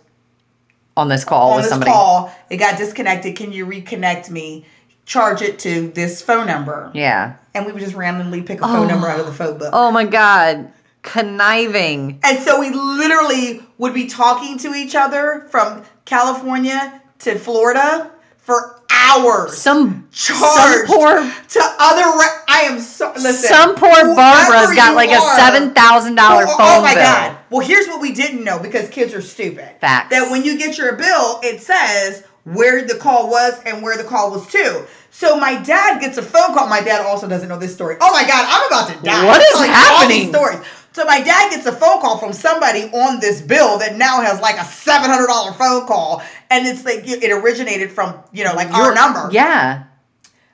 on this call on with this somebody. call. It got disconnected. Can you reconnect me? Charge it to this phone number. Yeah. And we would just randomly pick a phone number out of the phone book. Oh, oh my god, conniving. And so we literally would be talking to each other from California to Florida for hours. Some some poor to other. Re- I am so listen. some poor Barbara's got like a seven thousand dollar Oh, oh phone oh my bill. god! Well, here's what we didn't know because kids are stupid. Facts. That when you get your bill, it says where the call was and where the call was to. So my dad gets a phone call. My dad also doesn't know this story. Oh my god, I'm about to die. What is I'm telling you all these happening? Stories. So my dad gets a phone call from somebody on this bill that now has like a seven hundred dollar phone call, and it's like it originated from you know like our number. Yeah.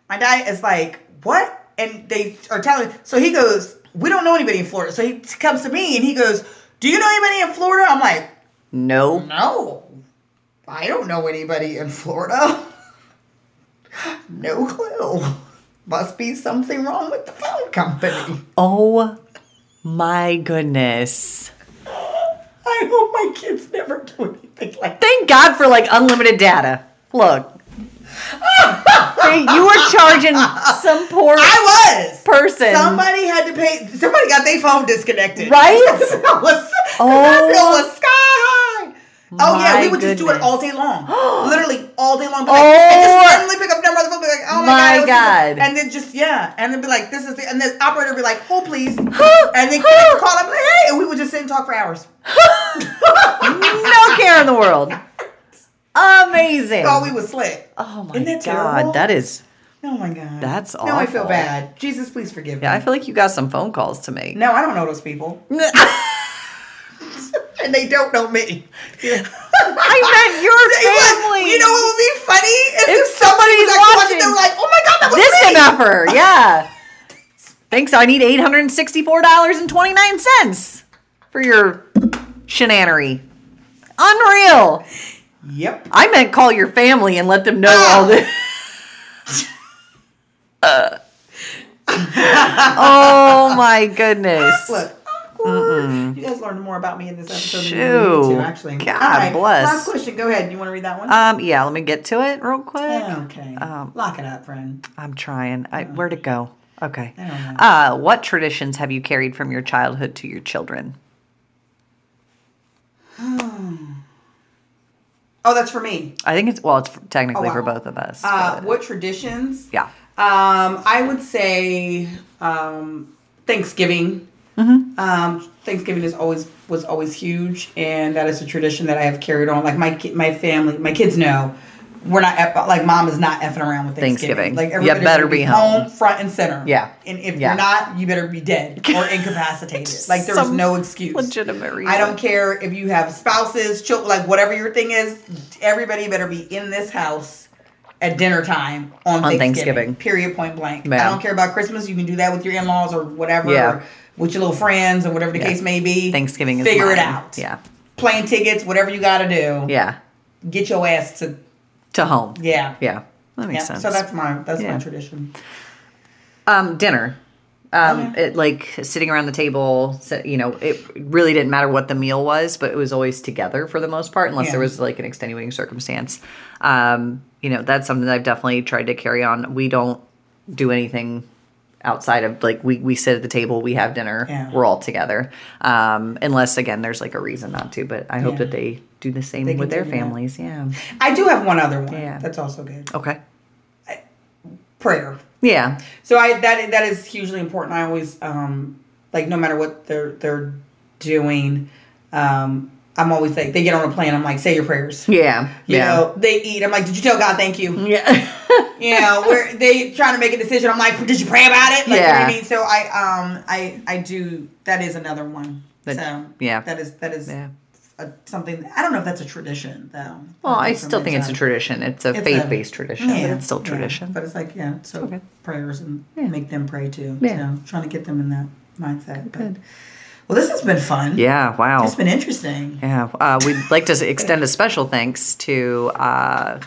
My dad is like, what? And they are telling So he goes, we don't know anybody in Florida. So he comes to me and he goes, do you know anybody in Florida? I'm like, No. no, I don't know anybody in Florida. no clue. Must be something wrong with the phone company. Oh my goodness. I hope my kids never do anything like that. Thank God for like unlimited data. Look. You were charging some poor I was. person. Somebody had to pay. Somebody got their phone disconnected. Right? Was, Oh. was sky high. Oh yeah, we would just do it all day long, literally all day long. Like, Oh. and just oh! randomly pick up number on the phone, be like, "Oh my, My god!" God. And then just yeah, and then be like, "This is the," and the operator would be like, "Hold please," and then call. I'm like, "Hey," and we would just sit and talk for hours. no care in the world. Amazing. Oh, we was slick. Oh my Isn't that god, terrible? that is. Oh my god, That's awful. Now I feel bad. Jesus, please forgive me. Yeah. I feel like you got some phone calls to make. no, I don't know those people, and they don't know me. I meant your family. You know what would be funny if, If somebody was somebody's watching. watching. They were like, "Oh my god, that was this me!" enougher, yeah. Thanks. I need eight hundred and sixty-four dollars and twenty-nine cents for your shenanery. Unreal. Yep. I meant call your family and let them know Ah. all this. Uh. oh my goodness. Look. Awkward. You guys learned more about me in this episode than you Shoot. need to, actually. God All right, bless. Last question. Go ahead. You want to read that one? Um, yeah, let me get to it real quick. okay. um, Lock it up, friend. I'm trying. I, where'd it go? Okay. I don't know. Uh, what traditions have you carried from your childhood to your children? Oh, that's for me. I think it's well, it's technically Oh, for both of us. Uh, what traditions? yeah. Um, I would say um, Thanksgiving. Mm-hmm. Um, Thanksgiving is always was always huge, and that is a tradition that I have carried on. Like my my family, my kids know we're not eff- like mom is not effing around with Thanksgiving. Thanksgiving. Like You everybody better should be home. front and center. Yeah. and if Yeah. you're not, you better be dead or incapacitated. like there's no excuse. legitimate reason. I don't care if you have spouses, children, like whatever your thing is. Everybody better be in this house at dinner time on, Thanksgiving, Thanksgiving. Period. Point blank. I don't care about Christmas. You can do that with your in laws or whatever. Yeah. Or with your little friends or whatever the Yeah. case may be. Thanksgiving is figure it out. Yeah. Plane tickets, whatever you got to do. Yeah. Get your ass to To home. yeah. Yeah. That makes Yeah. sense. So that's my that's Yeah. my tradition. Um, dinner. Um, Okay. it like sitting around the table. You know, it really didn't matter what the meal was, but it was always together for the most part, unless Yeah. there was like an extenuating circumstance. Um, you know, that's something that I've definitely tried to carry on. We don't do anything outside of like we we sit at the table, we have dinner, Yeah. we're all together. Um, unless again, there's like a reason not to. But I hope Yeah. that they do the same They with their continue that. families. Yeah. I do have one other one. Yeah. That's also good. Okay. Prayer. Yeah. So I that that is hugely important. I always um like no matter what they're they're doing, um I'm always like they get on a plane. I'm like say your prayers. Yeah. You yeah. know they eat. I'm like did you tell God thank you? Yeah. You know where they trying to make a decision. I'm like did you pray about it? Like, You know what Yeah. I mean. So I um I I do that is another one. That- so yeah. that is that is Yeah. a, something. I don't know if that's a tradition though. Well, I still think it's a tradition. It's a It's faith-based tradition, but it's still yeah. tradition. But it's like, yeah, so Okay. prayers and Yeah. make them pray too. Yeah. So trying to get them in that mindset. But, Good. Well, this has been fun. yeah, wow. It's been interesting. Yeah, uh, we'd like to extend a special thanks to uh,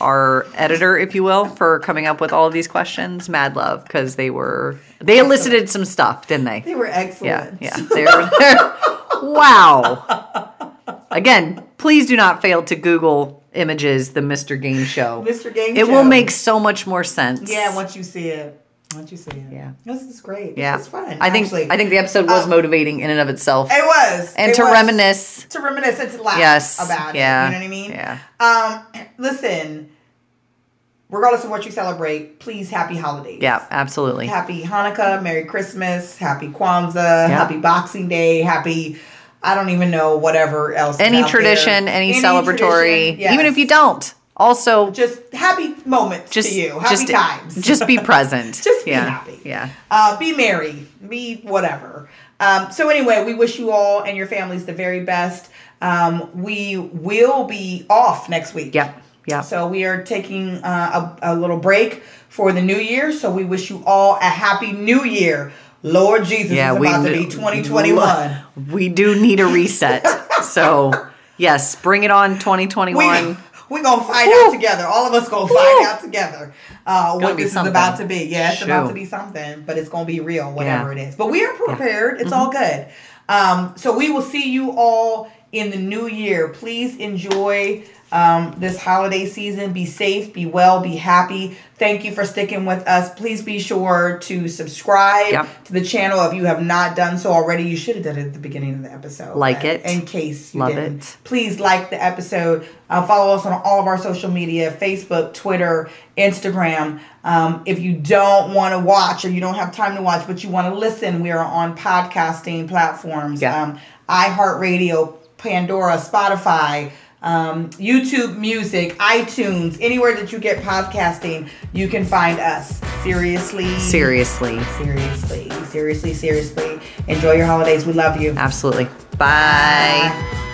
our editor, if you will, for coming up with all of these questions. Mad love, because they were they elicited some stuff, didn't they? They were excellent. yeah. They're, they're, wow. again, please do not fail to Google images the Mr. Game Show. Mr. Game Show? It Show. will make so much more sense. Yeah, once you see it. Once you it. Yeah. This is great. yeah. Is fun. I think actually. I think the episode was Um, motivating in and of itself, it was. and It to was. reminisce. To reminisce and to laugh Yes. about yeah. it. You know what I mean? Yeah. Um, listen, regardless of what you celebrate, please happy holidays. Yeah. Absolutely. Happy Hanukkah, Merry Christmas, Happy Kwanzaa, Yeah. Happy Boxing Day, Happy I don't even know whatever else. Any tradition, there. any, celebratory, tradition, even if you don't. Also, just happy moments just to you. Happy just times. just be present. Just be yeah. happy. Yeah. Uh, be merry. Be whatever. Um, so anyway, we wish you all and your families the very best. Um, we will be off next week. Yeah. Yeah. So we are taking uh, a, a little break for the new year. So we wish you all a happy new year. Lord Jesus yeah, is we about to be 2021. We do need a reset. so, yes, bring it on We, 2021. We're going to find Woo. out together. All of us going to find out together uh, what this is about to be. Yeah, it's about to be something, but it's going to be real, whatever Yeah. it is. But we are prepared. It's all good. Um, so we will see you all in the new year. Please enjoy um, this holiday season. Be safe, be well, be happy. Thank you for sticking with us. Please be sure to subscribe Yep. to the channel if you have not done so already. You should have done it at the beginning of the episode. Like uh, it. In case you Love didn't. it. Please like the episode. Uh, follow us on all of our social media Facebook, Twitter, Instagram. Um, if you don't want to watch or you don't have time to watch, but you want to listen, we are on podcasting platforms Yeah. um, iHeartRadio, Pandora, Spotify. Um, YouTube Music, iTunes, anywhere that you get podcasting, you can find us. Seriously, Seriously. seriously, seriously, seriously. Enjoy your holidays. We love you. Absolutely. Bye. Bye.